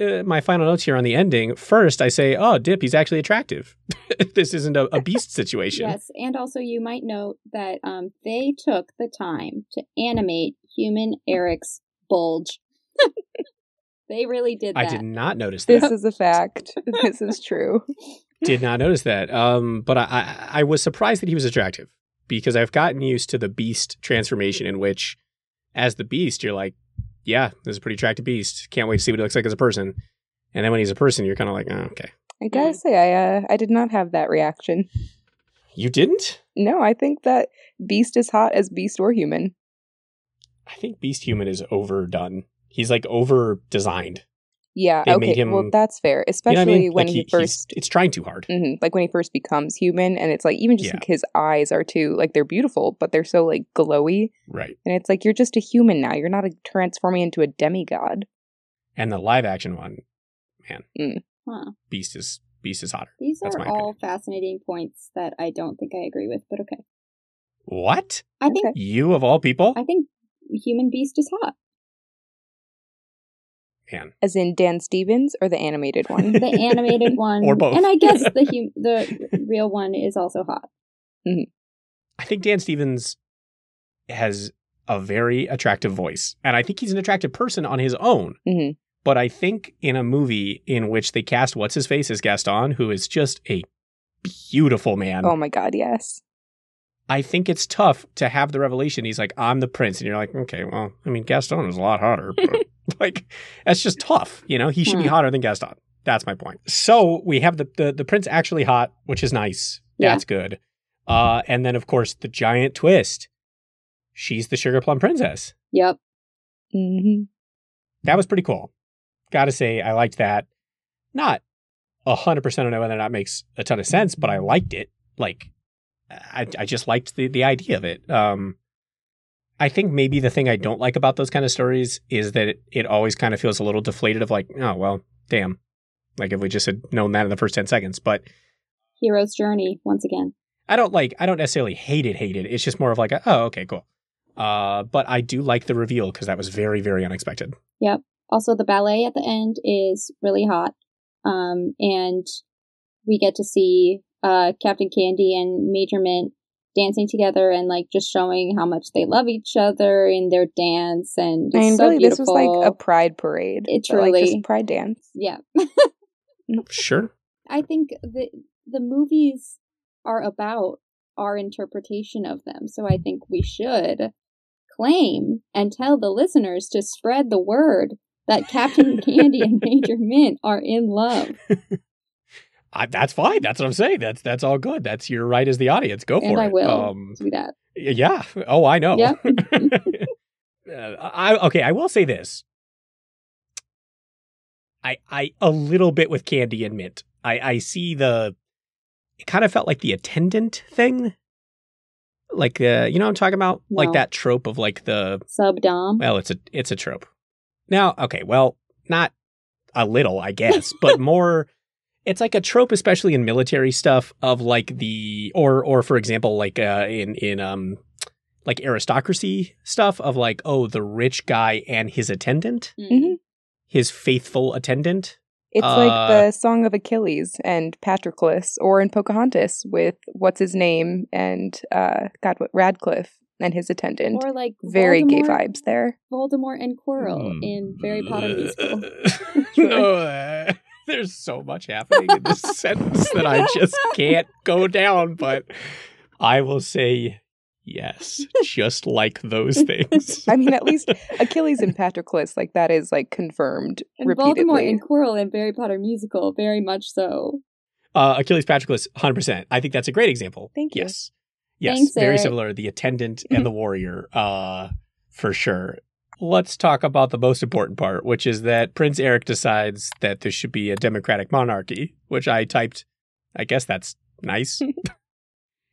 uh my final notes here on the ending. First, I say, "Oh, Dip, he's actually attractive. [LAUGHS] this isn't a, a beast situation." Yes, and also you might note that um, they took the time to animate human Eric's bulge. [LAUGHS] they really did that. I did not notice that. This is a fact. this is true. did not notice that. Um, but I, I, I was surprised that he was attractive because I've gotten used to the beast transformation in which, as the beast, you're like, yeah, this is a pretty attractive beast. Can't wait to see what he looks like as a person. And then when he's a person, you're kind of like, oh, okay. I gotta say, I uh, I did not have that reaction. You didn't? No, I think that Beast is hot as Beast or human. I think Beast Human is overdone. He's like over designed. Yeah, They okay. him- well, that's fair, You know especially I mean? when Like, he, he's- first, it's trying too hard. Mhm, like when he first becomes human, and it's like even just Yeah. like his eyes are too like they're beautiful, but they're so like glowy, Right. and it's like you're just a human now. You're not a, transforming into a demigod. And the live action one, man, Huh. Beast is Beast is hotter. These That's are my all opinion. fascinating points that I don't think I agree with, but okay. What? I think Okay. You of all people? I think human beast is hot. Man. As in Dan Stevens or the animated one. The animated [LAUGHS] one, Or both. and I guess the [LAUGHS] hum- the real one is also hot. I think Dan Stevens has a very attractive voice, and I think he's an attractive person on his own. hmm But I think in a movie in which they cast what's his face as Gaston, who is just a beautiful man, Oh my god, yes. I think it's tough to have the revelation. He's like, "I'm the prince," and you're like, "Okay, well, I mean, Gaston is a lot hotter." But [LAUGHS] like, that's just tough. You know, he should be Hmm. hotter than Gaston. That's my point. So we have the, the the prince actually hot, which is nice. Yeah. That's good. Uh, and then of course the giant twist. She's the sugar plum princess. Yep. hmm That was pretty cool. Gotta say, I liked that. Not a hundred percent on whether or not makes a ton of sense, but I liked it. Like, I I just liked the the idea of it. Um, I think maybe the thing I don't like about those kind of stories is that it, it always kind of feels a little deflated. Of like, oh well, damn. Like if we just had known that in the first ten seconds, but Hero's journey once again. I don't like I don't necessarily hate it, hate it. It's just more of like, a, oh, okay, cool. Uh, but I do like the reveal because that was very, very unexpected. Yep. Also, the ballet at the end is really hot. Um, and we get to see uh, Captain Candy and Major Mint dancing together and like just showing how much they love each other in their dance. And it's I mean, so really, this was like a pride parade. It but, like, just a pride dance. yeah. [LAUGHS] Sure. I think the the movies are about our interpretation of them. So I think we should claim and tell the listeners to spread the word that Captain Candy and [LAUGHS] Major Mint are in love. [LAUGHS] I, that's fine. That's what I'm saying. That's that's all good. That's your right as the audience. Go for and it. I will Um, do that. yeah. Oh, I know. Yep. [LAUGHS] Uh, I okay. I will say this. I I a little bit with Candy and Mint. I I see the. It kind of felt like the attendant thing. Like uh, you know what I'm talking about? Like that trope of like the Sub Dom. well, it's a it's a trope. Now, okay, well, not a little, I guess, but [LAUGHS] more it's like a trope especially in military stuff of like the or or for example like uh in in um like aristocracy stuff of like oh the rich guy and his attendant, Mm. Mhm. his faithful attendant. It's Uh, like the Song of Achilles and Patroclus, or in Pocahontas with what's his name and uh, God, what Ratcliffe and his attendant. Or like Very gay vibes there. Voldemort and Quirrell in Harry Potter musical. no, uh, there's so much happening in this [LAUGHS] sentence that I just can't go down, but I will say yes, just like those things. [LAUGHS] I mean, at least [LAUGHS] Achilles and Patroclus, like that is like confirmed And repeatedly. Voldemort and Quirrell in Harry Potter musical, very much so. Uh, Achilles Patroclus, 100%. I think that's a great example. Thank you. Yes. Yes, Thanks, very Eric. similar. The attendant and the warrior, uh, for sure. Let's talk about the most important part, which is that Prince Eric decides that there should be a democratic monarchy, which I typed. I guess that's nice. [LAUGHS]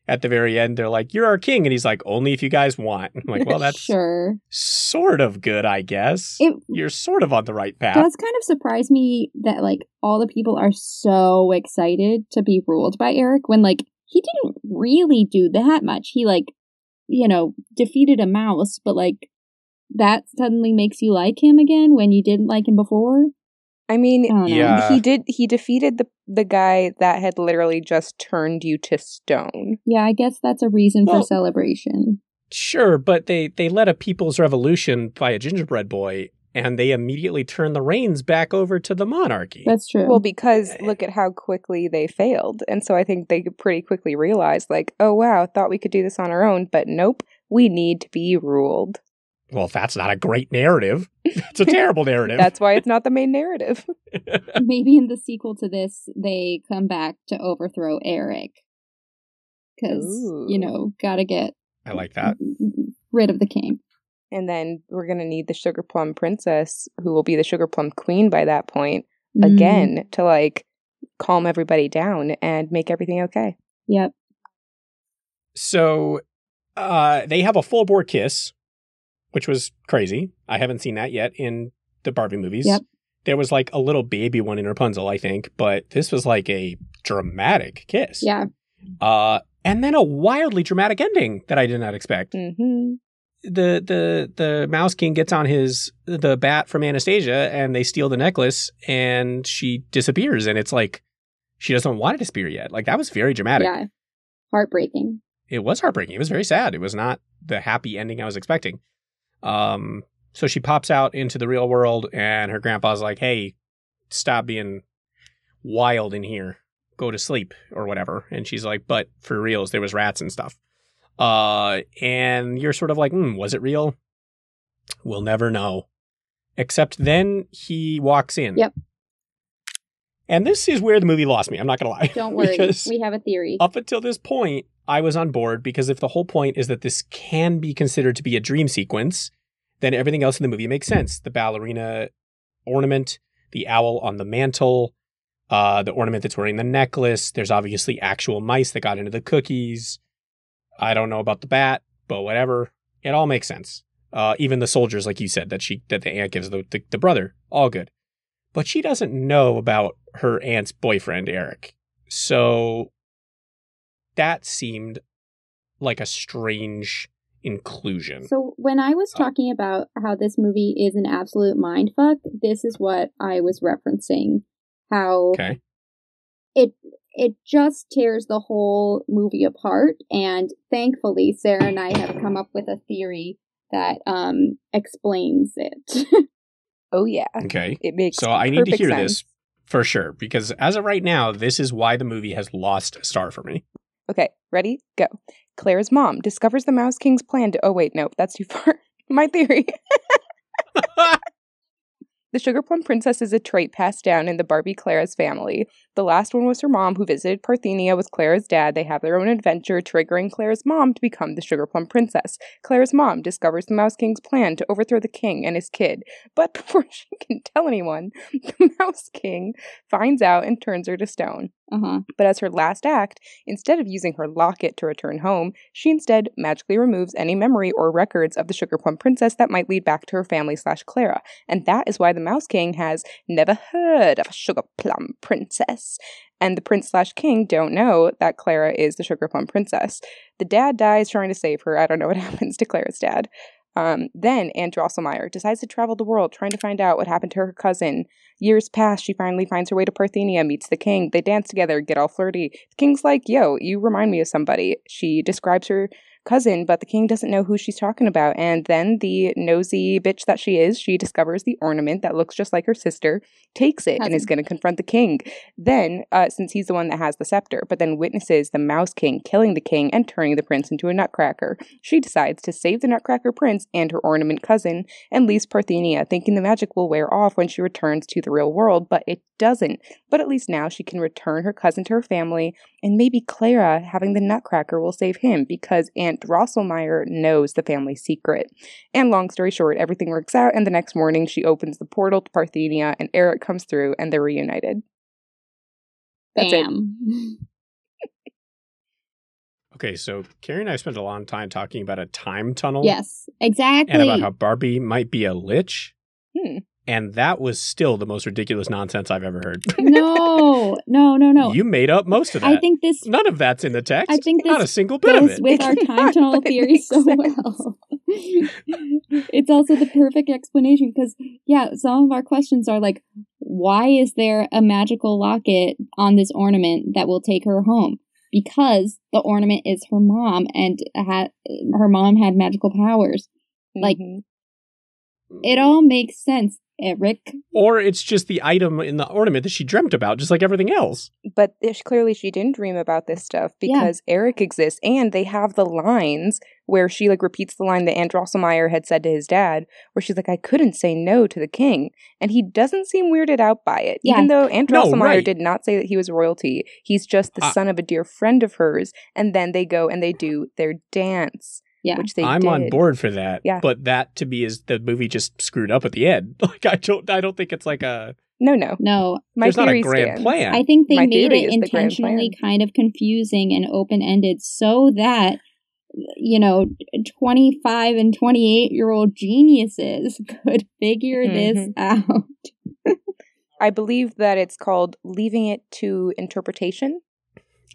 At the very end, they're like, "You're our king," and he's like, "Only if you guys want." I'm like, "Well, that's sure. sort of good, I guess. It You're sort of on the right path." does kind of surprise me that like all the people are so excited to be ruled by Eric when like he didn't really do that much. He like you know defeated a mouse, but like that suddenly makes you like him again when you didn't like him before. I mean, I. Yeah. he did. He defeated the the guy that had literally just turned you to stone. Yeah, I guess that's a reason Well- for celebration. Sure, but they they led a people's revolution by a gingerbread boy, and they immediately turned the reins back over to the monarchy. That's true. Well, because eh. look at how quickly they failed, and so I think they pretty quickly realized, like, oh wow, thought we could do this on our own, but nope, we need to be ruled. Well, that's not a great narrative. [LAUGHS] It's a terrible narrative. That's why it's not the main narrative. [LAUGHS] [LAUGHS] Maybe in the sequel to this, they come back to overthrow Eric. Because, you know, gotta get I like that. rid of the king. And then we're gonna need the sugar plum princess, who will be the sugar plum queen by that point, Mm, again to like calm everybody down and make everything okay. Yep. So, uh, they have a full bore kiss, which was crazy. I haven't seen that yet in the Barbie movies. Yep. There was like a little baby one in Rapunzel, I think, but this was like a dramatic kiss. Yeah. Uh, and then a wildly dramatic ending that I did not expect. hmm the the the mouse king gets on his the bat from Anastasia and they steal the necklace and she disappears and it's like she doesn't want to disappear yet. Like that was very dramatic. Yeah. Heartbreaking. It was heartbreaking. It was very sad. It was not the happy ending I was expecting. Um so she pops out into the real world and her grandpa's like, "Hey, stop being wild in here. Go to sleep or whatever." And she's like, "But for reals, there was rats and stuff." Uh, and you're sort of like, hmm, was it real? We'll never know. Except then he walks in. Yep. And this is where the movie lost me. I'm not going to lie. Don't worry. [LAUGHS] We have a theory. up until this point, I was on board because if the whole point is that this can be considered to be a dream sequence, then everything else in the movie makes sense. The ballerina ornament, the owl on the mantle, uh, the ornament that's wearing the necklace. There's obviously actual mice that got into the cookies. I don't know about the bat, but whatever. It all makes sense. Uh, even the soldiers, like you said, that she that the aunt gives the, the, the brother, all good. But she doesn't know about her aunt's boyfriend, Eric. So that seemed like a strange inclusion. So when I was Uh, talking about how this movie is an absolute mindfuck, this is what I was referencing. How okay. it it just tears the whole movie apart and thankfully Sarah and I have come up with a theory that um explains it. [LAUGHS] Oh yeah, Okay. it makes So I need to hear sense. this for sure because as of right now, this is why the movie has lost a star for me. Okay, ready? Go. Clara's mom discovers the Mouse King's plan to. Oh, wait, nope, that's too [LAUGHS] far. My theory. [LAUGHS] The Sugar Plum Princess is a trait passed down in the Barbie Clara's family. The last one was her mom, who visited Parthenia with Clara's dad. They have their own adventure, triggering Clara's mom to become the Sugar Plum Princess. Clara's mom discovers the Mouse King's plan to overthrow the king and his kid. But [LAUGHS] before she can tell anyone, the Mouse King finds out and turns her to stone. uh-huh. But as her last act, instead of using her locket to return home, she instead magically removes any memory or records of the Sugar Plum Princess that might lead back to her family slash Clara. And that is why the Mouse King has never heard of a Sugar Plum Princess. And the Prince slash King don't know that Clara is the Sugar Plum Princess. The dad dies trying to save her. I don't know what [LAUGHS] happens to Clara's dad. Um, then Aunt Drosselmeyer decides to travel the world trying to find out what happened to her cousin. Years pass, she finally finds her way to Parthenia, meets the king. They dance together, get all flirty. The king's like, yo, you remind me of somebody. She describes her cousin, but the king doesn't know who she's talking about. And then the nosy bitch that she is, she discovers the ornament that looks just like her sister, takes it, and is going to confront the king. Then, uh, since he's the one that has the scepter, but then witnesses the Mouse King killing the king and turning the prince into a nutcracker, she decides to save the nutcracker prince and her ornament cousin and leaves Parthenia, thinking the magic will wear off when she returns to the real world, but it doesn't. But at least now she can return her cousin to her family, and maybe Clara having the nutcracker will save him because Aunt Drosselmeyer knows the family secret. And long story short, everything works out, and the next morning she opens the portal to Parthenia, and Eric comes through, and they're reunited. That's it. [LAUGHS] Okay, so Carrie and I spent a long time talking about a time tunnel. yes, exactly. And about how Barbie might be a lich. Hmm. And that was still the most ridiculous nonsense I've ever heard. [LAUGHS] no, no, no, no. You made up most of that. I think this None of that's in the text. I think not a single bit of it. with our [LAUGHS] time not, tunnel theory so sense. well. it's also the perfect explanation because, yeah, some of our questions are like, why is there a magical locket on this ornament that will take her home? Because the ornament is her mom, and had her mom had magical powers. Like- Mhm. It all makes sense, Eric. or it's just the item in the ornament that she dreamt about, just like everything else. But clearly she didn't dream about this stuff Yeah. because Eric exists and they have the lines where she like repeats the line that Aunt Drosselmeyer had said to his dad, where she's like, I couldn't say no to the king. And he doesn't seem weirded out by it. Yeah. Even though Aunt No, right. did not say that he was royalty. He's just the I- son of a dear friend of hers. And then they go and they do their dance. Yeah. Which they I'm did. on board for that. Yeah. But that to me is the movie just screwed up at the end. [LAUGHS] Like I don't I don't think it's like a No, no. No, My there's not a theory grand stands. plan. I think they My made theory it is the grand intentionally kind of confusing and open ended so that, you know, 25 and 28 year old geniuses [LAUGHS] could figure this Mhm. out. [LAUGHS] I believe that it's called leaving it to interpretation.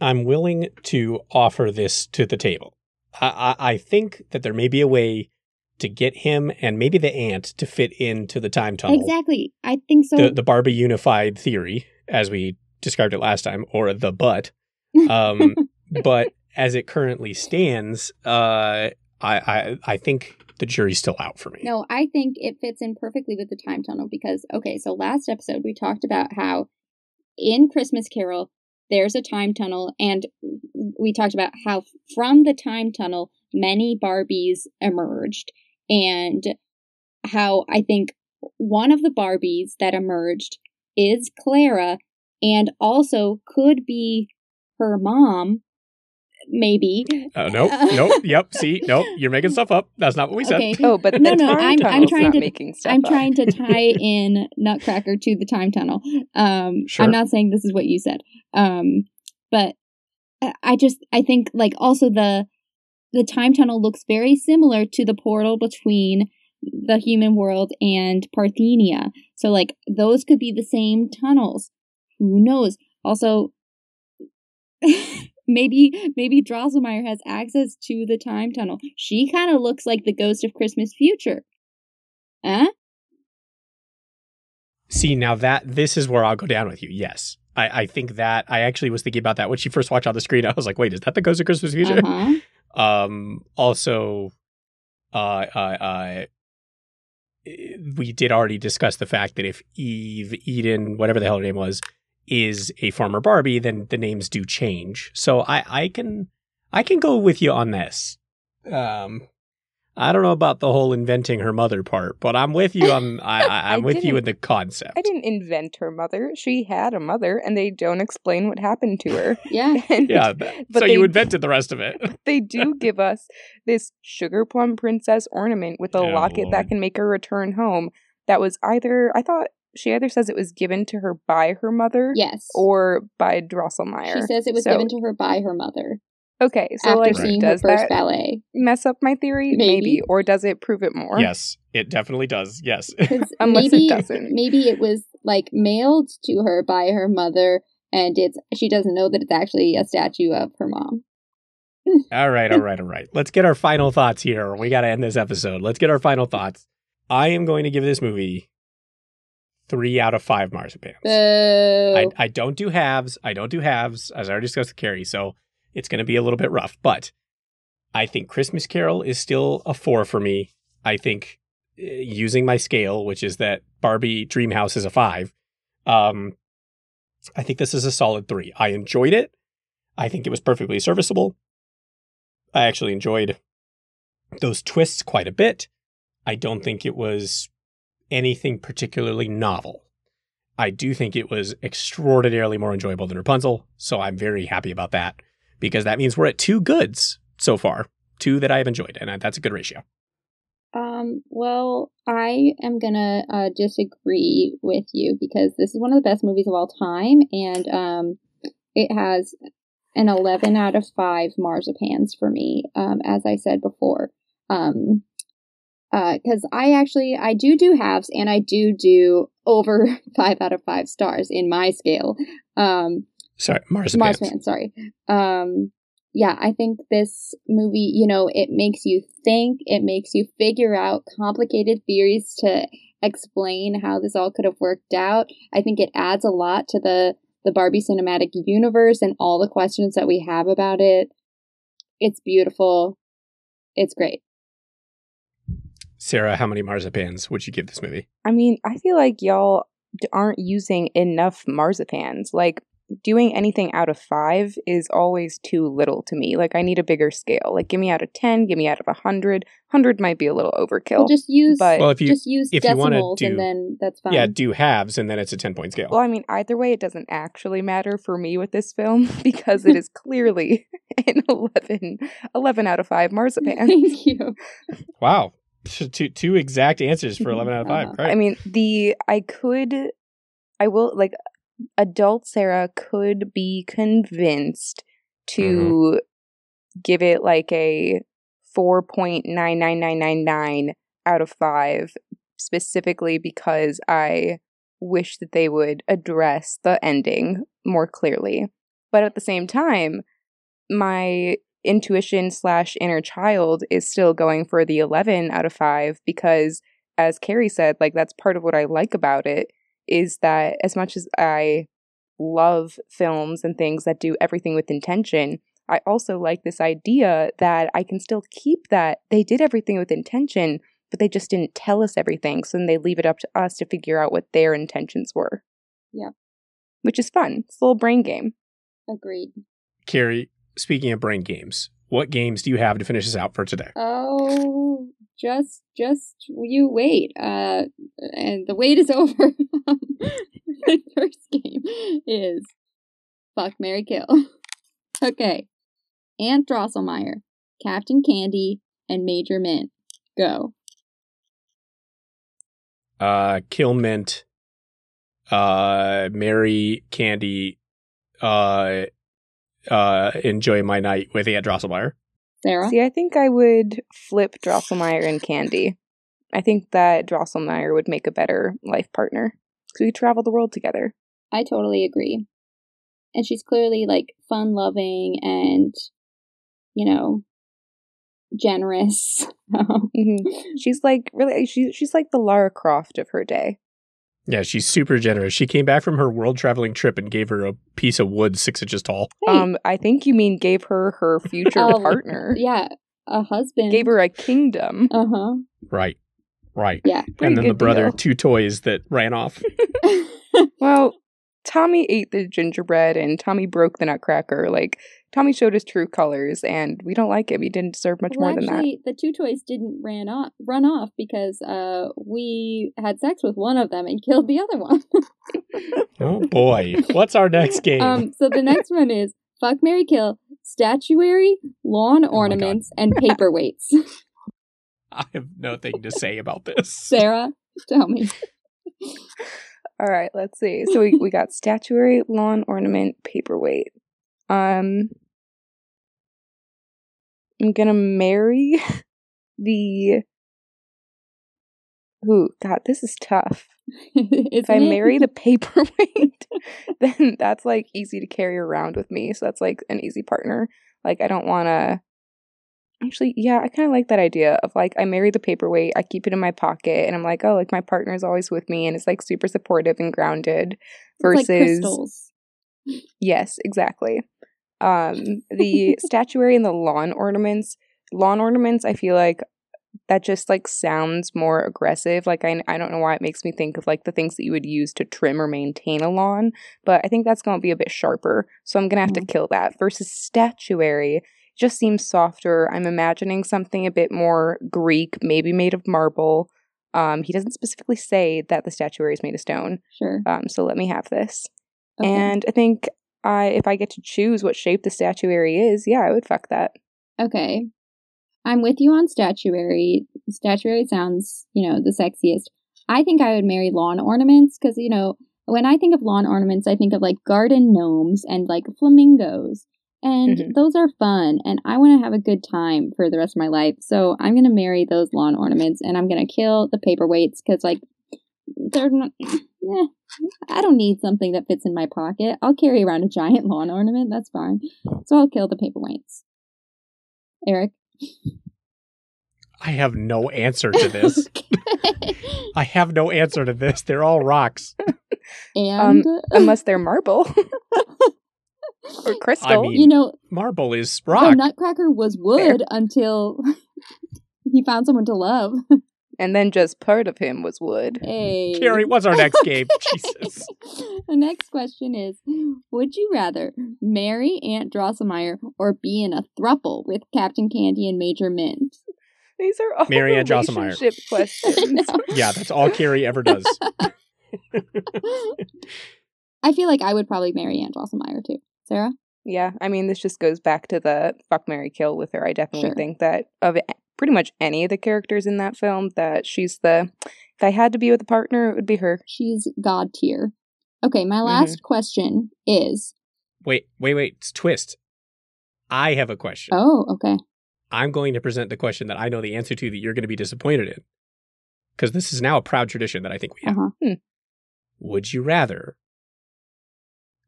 I'm willing to offer this to the table. I, I, think that there may be a way to get him and maybe the ant to fit into the time tunnel. Exactly. I think so. The, the Barbie unified theory, as we described it last time, or the butt. Um, [LAUGHS] but as it currently stands, uh, I, I, I think the jury's still out for me. No, I think it fits in perfectly with the time tunnel because, okay, so last episode we talked about how in Christmas Carol, there's a time tunnel, and we talked about how from the time tunnel, many Barbies emerged, and how I think one of the Barbies that emerged is Clara, and also could be her mom, maybe. Uh, nope, [LAUGHS] nope, yep. See, nope, you're making stuff up. That's not what we said. Okay. Oh, but No, no, I'm- I'm trying to- making stuff I'm up. trying to [LAUGHS] tie in Nutcracker to the time tunnel. Um, Sure. I'm not saying this is what you said. Um, but I- I just I think like also the the time tunnel looks very similar to the portal between the human world and Parthenia. So like those could be the same tunnels. Who knows? Also [LAUGHS] maybe maybe Drosselmeyer has access to the time tunnel. She kind of looks like the ghost of Christmas future. Huh? See, now that this is where I'll go down with you. Yes. I, I think that I actually was thinking about that when she first watched on the screen. [LAUGHS] I was like, wait, is that the Ghost of Christmas Future? Uh-huh. [LAUGHS] Um, also, uh, uh, uh, we did already discuss the fact that if Eve, Eden, whatever the hell her name was, is a former Barbie, then the names do change. So I, I can, I can go with you on this. Um, I don't know about the whole inventing her mother part, but I'm with you. on [LAUGHS] I, I, I'm I with you in the concept. I didn't invent her mother. She had a mother, and they don't explain what happened to her. [LAUGHS] Yeah. [LAUGHS] And Yeah, that- But so you invented the rest of it. they do give us this sugar plum princess ornament with a Oh, locket Lord. that can make her return home. That was either I thought she either says it was given to her by her mother Yes. or by Drosselmeyer. she says it was So- given to her by her mother Okay, so after like seeing her first that ballet. mess up my theory? Maybe. Or does it prove it more? yes, it definitely does. Yes, [LAUGHS] Unless it doesn't. Maybe it was like mailed to her by her mother, and it's she doesn't know that it's actually a statue of her mom. [LAUGHS] all right, all right, all right. Let's get our final thoughts here. We got to end this episode. Let's get our final thoughts. I am going to give this movie three out of five marzipans. I, I don't do halves. I don't do halves, as I already discussed with Carrie. So it's going to be a little bit rough. But I think Christmas Carol is still a four for me. I think uh, using my scale, which is that Barbie Dreamhouse is a five, um, I think this is a solid three. I enjoyed it. I think it was perfectly serviceable. I actually enjoyed those twists quite a bit. I don't think it was anything particularly novel. I do think it was extraordinarily more enjoyable than Rapunzel, so I'm very happy about that because that means we're at two goods so far, two that I have enjoyed, and that's a good ratio. Um, well, I am gonna uh, disagree with you because this is one of the best movies of all time, and um, it has an 11 out of 5 marzipans for me, um, as I said before. Um, because I actually I do do halves and I do do over [LAUGHS] five out of five stars in my scale. Um, Sorry, Marzipans. Marsman, sorry. Um, yeah, I think this movie, you know, it makes you think, it makes you figure out complicated theories to explain how this all could have worked out. I think it adds a lot to the the Barbie cinematic universe and all the questions that we have about it. It's beautiful. It's great. Sarah, how many marzipans would you give this movie? I mean, I feel like y'all aren't using enough marzipans. Like, doing anything out of five is always too little to me. Like, I need a bigger scale. Like, give me out of 10, give me out of a 100. 100 might be a little overkill. Well, just use but- Well, if you just use if you decimals do- and then that's fine. yeah, do halves, and then it's a ten point scale. well, I mean, either way, it doesn't actually matter for me with this film [LAUGHS] because it is clearly [LAUGHS] an 11, 11 out of 5 marzipan. [LAUGHS] Thank you. wow, [LAUGHS] two two exact answers for eleven out of five. Uh-huh. I mean, the I could, I will like, adult Sarah could be convinced to give it like a four point nine nine nine nine nine out of five, specifically because I wish that they would address the ending more clearly. But at the same time, my intuition slash inner child is still going for the 11 out of 5 because as Carrie said, like that's part of what I like about it is that as much as I love films and things that do everything with intention, I also like this idea that I can still keep that they did everything with intention, but they just didn't tell us everything. So then they leave it up to us to figure out what their intentions were. Yeah. Which is fun. It's a little brain game. Agreed. Carrie, speaking of brain games, what games do you have to finish us out for today? Oh, just just you wait. Uh, and the wait is [LAUGHS] over. the first game. is fuck Mary Kill. [LAUGHS] okay. Aunt Drosselmeyer, Captain Candy, and Major Mint. Go. Uh, kill mint. Uh, Mary candy. Uh, uh, enjoy my night with Aunt Drosselmeyer. Sarah? See, I think I would flip Drosselmeyer and Candy. I think that Drosselmeyer would make a better life partner. because we travel the world together. I totally agree. And she's clearly like fun loving and, you know, generous. [LAUGHS] Mhm. She's like really she's she's like the Lara Croft of her day. Yeah, she's super generous. She came back from her world traveling trip and gave her a piece of wood six inches tall. Hey, Um, I think you mean gave her her [LAUGHS] future Oh, partner. yeah, a husband. Gave her a kingdom. Uh huh. Right. Right. Yeah. And then the brother, deal. two toys that ran off. [LAUGHS] Well, [LAUGHS] Tommy ate the gingerbread and Tommy broke the nutcracker. Like Tommy showed his true colors, and we don't like him. He didn't deserve much well, more than that. actually, the two toys didn't ran off, run off because uh, we had sex with one of them and [LAUGHS] killed the other one. [LAUGHS] Oh boy. What's our next game? um, so the next one is fuck, Mary kill, statuary, lawn Oh ornaments, and paperweights. [LAUGHS] I have nothing to say about this. Sarah, tell me. All right, let's see. So we, we got statuary, lawn ornament, paperweight. Um, I'm gonna marry [LAUGHS] the. Ooh, God, this is tough. [LAUGHS] If I marry the [LAUGHS] paperweight, then that's like easy to carry around with me. So that's like an easy partner. Like I don't want to. Actually, yeah, I kind of like that idea of like I marry the paperweight, I keep it in my pocket, and I'm like, oh, like my partner's always with me, and it's like super supportive and grounded. Versus, like crystals. yes, exactly. Um, the [LAUGHS] statuary and the lawn ornaments. Lawn ornaments, I feel like that just like sounds more aggressive. Like I, I don't know why it makes me think of like the things that you would use to trim or maintain a lawn, but I think that's going to be a bit sharper. So I'm going to have to kill that. Versus statuary just seems softer. I'm imagining something a bit more Greek, maybe made of marble. Um, he doesn't specifically say that the statuary is made of stone. Sure. Um, so let me have this. Okay. And I think I, if I get to choose what shape the statuary is, yeah, I would fuck that. Okay. I'm with you on statuary. Statuary sounds, you know, the sexiest. I think I would marry lawn ornaments because, you know, when I think of lawn ornaments, I think of like garden gnomes and like flamingos. And Mhm. those are fun. And I want to have a good time for the rest of my life. So I'm going to marry those lawn ornaments and I'm going to kill the paperweights because, like, they're not. Eh, I don't need something that fits in my pocket. I'll carry around a giant [LAUGHS] lawn ornament. That's fine. So I'll kill the paperweights. Eric? I have no answer to this. [LAUGHS] Okay. I have no answer to this. They're all rocks. and Unless they're marble [LAUGHS] or crystal. mean- you know, Marble is the rock. Nutcracker was wood until he found someone to love. And then just part of him was wood. Hey, Carrie, what's our next game? [LAUGHS] Jesus. the next question is: Would you rather marry Aunt Drosselmeyer or be in a thruple with Captain Candy and Major Mint? These are all Mary Ann Drosselmeyer. relationship [LAUGHS] questions. Yeah, that's all Carrie ever does. [LAUGHS] I feel like I would probably marry Aunt Drosselmeyer too. Sarah? yeah, I mean, this just goes back to the fuck Mary kill with her. I definitely Sure. think that of a- pretty much any of the characters in that film, that she's the. If I had to be with a partner, it would be her. She's god tier. Okay, my last question is Wait, wait, wait. It's twist. I have a question. Oh, okay. I'm going to present the question that I know the answer to that you're going to be disappointed in. Because this is now a proud tradition that I think we have. Uh-huh. Would you rather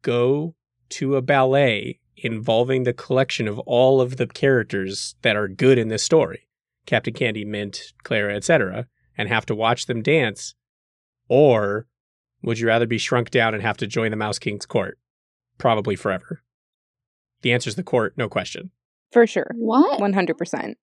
go to a ballet involving the collection of all of the characters that are good in this story? Captain Candy, Mint, Clara, etc., and have to watch them dance? Or would you rather be shrunk down and have to join the Mouse King's court? Probably forever. The answer is the court, no question. For sure. What? 100%.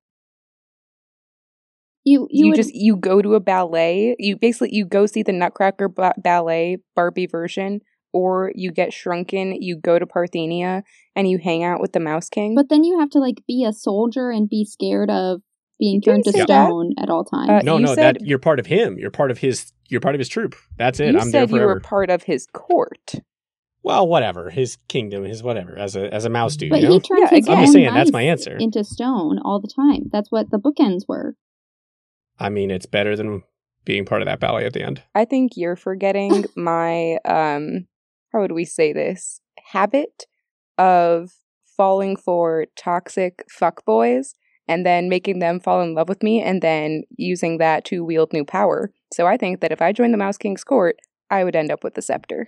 you you, you, would, just you go to a ballet you basically you go see the nutcracker ba- ballet barbie version or you get shrunken you go to parthenia and you hang out with the mouse king but then you have to like be a soldier and be scared of being turned to didn't that. stone at all times. Uh, no, you no, said- that you're part of him. You're part of his. You're part of his troop. That's it. you I'm there said you forever. were part of his court Well, whatever. His kingdom, his whatever, as a as a mouse dude. But you know? he turns Yeah, his again. I'm just saying that's my answer. into stone all the time. That's what the bookends were. I mean, it's better than being part of that ballet at the end. I think you're forgetting [LAUGHS] my um how would we say this? Habit of falling for toxic fuckboys and then making them fall in love with me and then using that to wield new power. So I think that if I joined the Mouse King's court, I would end up with the scepter.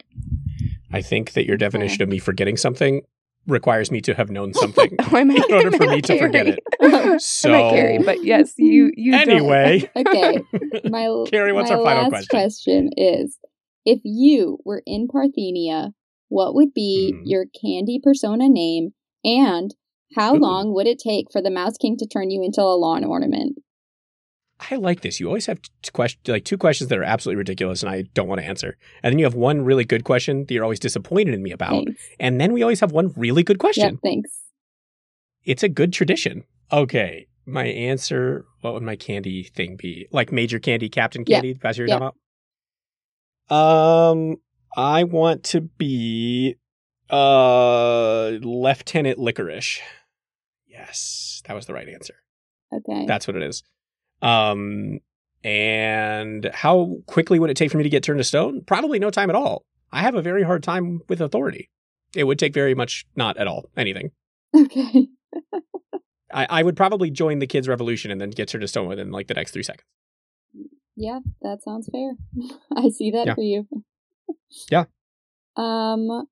I think that your definition of me forgetting something requires me to have known something. [LAUGHS] Oh, I meant, In order for meant me to forget it. [LAUGHS] So I meant Carrie, but yes, you you anyway, [LAUGHS] Okay. My Carrie, what's my our final last question? is: If you were in Parthenia, what would be Hmm. your candy persona name, and how Ooh. long would it take for the Mouse King to turn you into a lawn ornament? I like this. You always have two questions, like two questions that are absolutely ridiculous, and I don't want to answer. And then you have one really good question that you're always disappointed in me about, Thanks. and then we always have one really good question. Yep, thanks. It's a good tradition. Okay, my answer. What would my candy thing be? Like Major Candy, Captain. Candy? That's what you're about. Um, I want to be uh Lieutenant Licorice. Yes, that was the right answer. Okay. That's what it is. Um, and how quickly would it take for me to get turned to stone? Probably no time at all. I have a very hard time with authority. It would take very much, not at all, anything. okay. [LAUGHS] I, I would probably join the kids' revolution and then get turned to stone within like the next three seconds. Yeah, that sounds fair. [LAUGHS] I see that Yeah. for you. Yeah. Um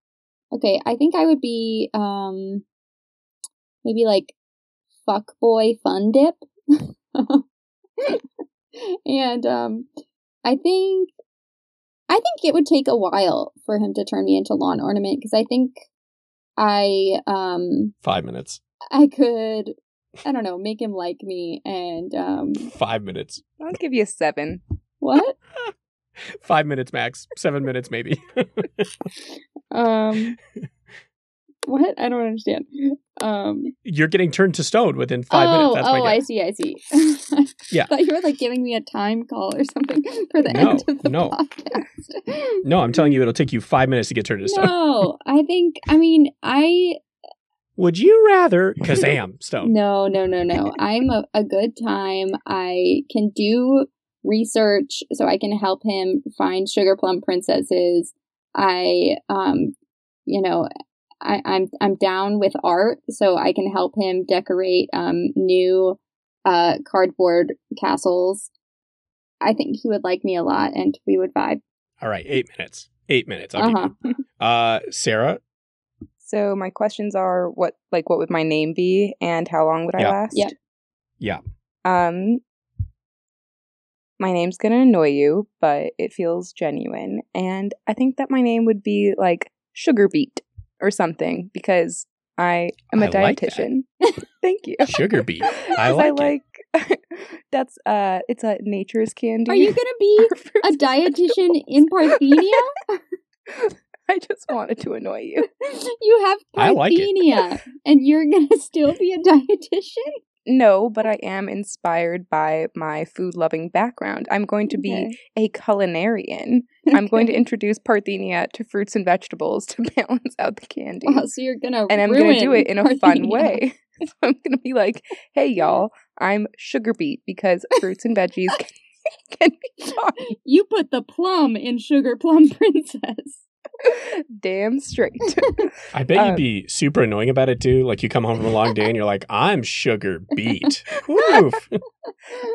okay, I think I would be um maybe like fuck boy fun dip. [LAUGHS] and um I think I think it would take a while for him to turn me into lawn ornament because I think I um Five minutes. I could I don't know, make him like me and um Five minutes. I'll give you a seven. what? [LAUGHS] Five minutes max. Seven minutes maybe. [LAUGHS] Um, [LAUGHS] what? I don't understand. Um, You're getting turned to stone within five oh, minutes. That's oh, my I see, I see. [LAUGHS] Yeah. I thought you were like giving me a time call or something [LAUGHS] for the No, end of the no. podcast. No, I'm telling you, it'll take you five minutes to get turned to stone. No, I think. I mean, I Would you rather Kazam stone? no, no, no, no. I'm a, a good time. I can do research, so I can help him find sugar plum princesses. I, um, you know, I, I'm I'm down with art, so I can help him decorate um new uh cardboard castles. I think he would like me a lot, and we would vibe. All right, eight minutes. Eight minutes. I'll Uh give huh. you. Uh, Sarah, So my questions are what like what would my name be and how long would I last? Yep. Yeah. Um my name's going to annoy you, but it feels genuine and I think that my name would be like Sugar Beet or something because I am a I like dietitian. [LAUGHS] Thank you. Sugar Beet. I [LAUGHS] like it. like [LAUGHS] that's uh it's a nature's candy. Are you gonna be a dietitian in Parthenia? I just wanted to annoy you. you have I like it. Parthenia, and you're gonna still be a dietitian. No, but I am inspired by my food loving background. I'm going to be Okay. a culinarian. [LAUGHS] I'm going to introduce Parthenia to fruits and vegetables to [LAUGHS] balance out the candy. Wow, so you're gonna and I'm going to do it in a fun way. [LAUGHS] so I'm going to be like, hey, y'all, I'm sugar beet because fruits and veggies can, can be fun. You put the plum in Sugar Plum Princess. Damn straight. [LAUGHS] I bet Uh, you'd be super annoying about it too. Like you come home from a long day and you're like, I'm Sugar Beet. [LAUGHS] Oof.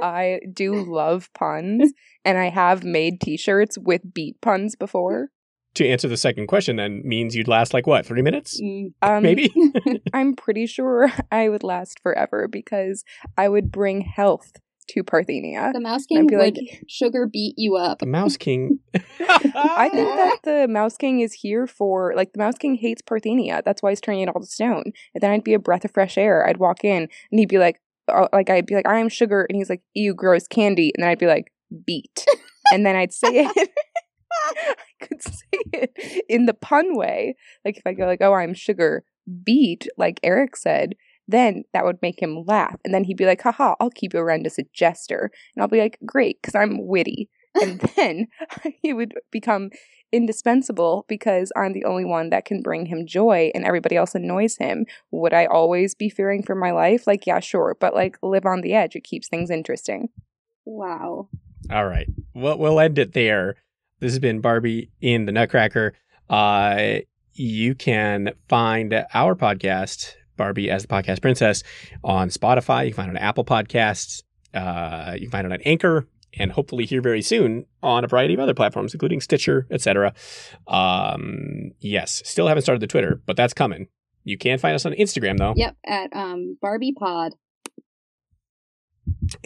I do love puns, and I have made t shirts with beet puns before. to answer the second question, then means you'd last like what, three minutes? Mm. Um, Maybe. [LAUGHS] I'm pretty sure I would last forever because I would bring health to Parthenia. The Mouse King would like, sugar beat you up. The Mouse King. [LAUGHS] I think that the Mouse King is here for like the Mouse King hates Parthenia. That's why he's turning it all to stone. And then I'd be a breath of fresh air. I'd walk in and he'd be like, uh, like I'd be like, I am sugar, and he's like, ew, gross candy, and then I'd be like, beat, and then I'd say it. [LAUGHS] I could say it in the pun way, like if I go like, oh, I'm sugar, beat, like Eric said. Then that would make him laugh, and then he'd be like, "Haha, I'll keep you around as a jester," and I'll be like, "Great, because I'm witty." and [LAUGHS] then [LAUGHS] he would become indispensable because I'm the only one that can bring him joy and everybody else annoys him. Would I always be fearing for my life? Like, yeah, sure, but like live on the edge. It keeps things interesting. Wow. All right. Well, we'll end it there. This has been Barbie in the Nutcracker. Uh, you can find our podcast, Barbie as the Podcast Princess, on Spotify. You can find it on Apple Podcasts. Uh, you can find it on Anchor, and hopefully here very soon on a variety of other platforms, including Stitcher, etc. Um, yes, still haven't started the Twitter, but that's coming. You can find us on Instagram though. Yep, at um, Barbie Pod.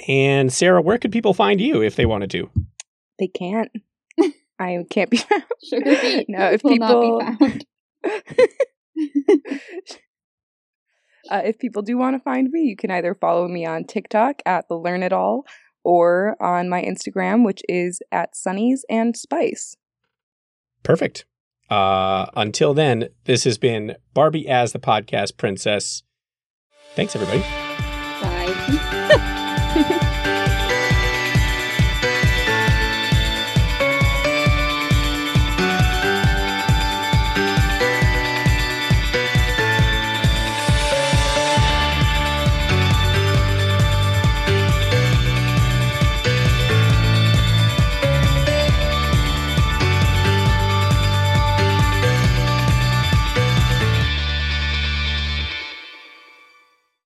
And Sarah, where could people find you if they wanted to? They can't. [LAUGHS] I can't be found. Sugar [LAUGHS] feet No, if will people not be found. [LAUGHS] uh, if people do want to find me, you can either follow me on TikTok at the Learn It All or on my Instagram, which is at Sunnies and Spice. Perfect. Uh, until then, this has been Barbie as the podcast princess. Thanks, everybody.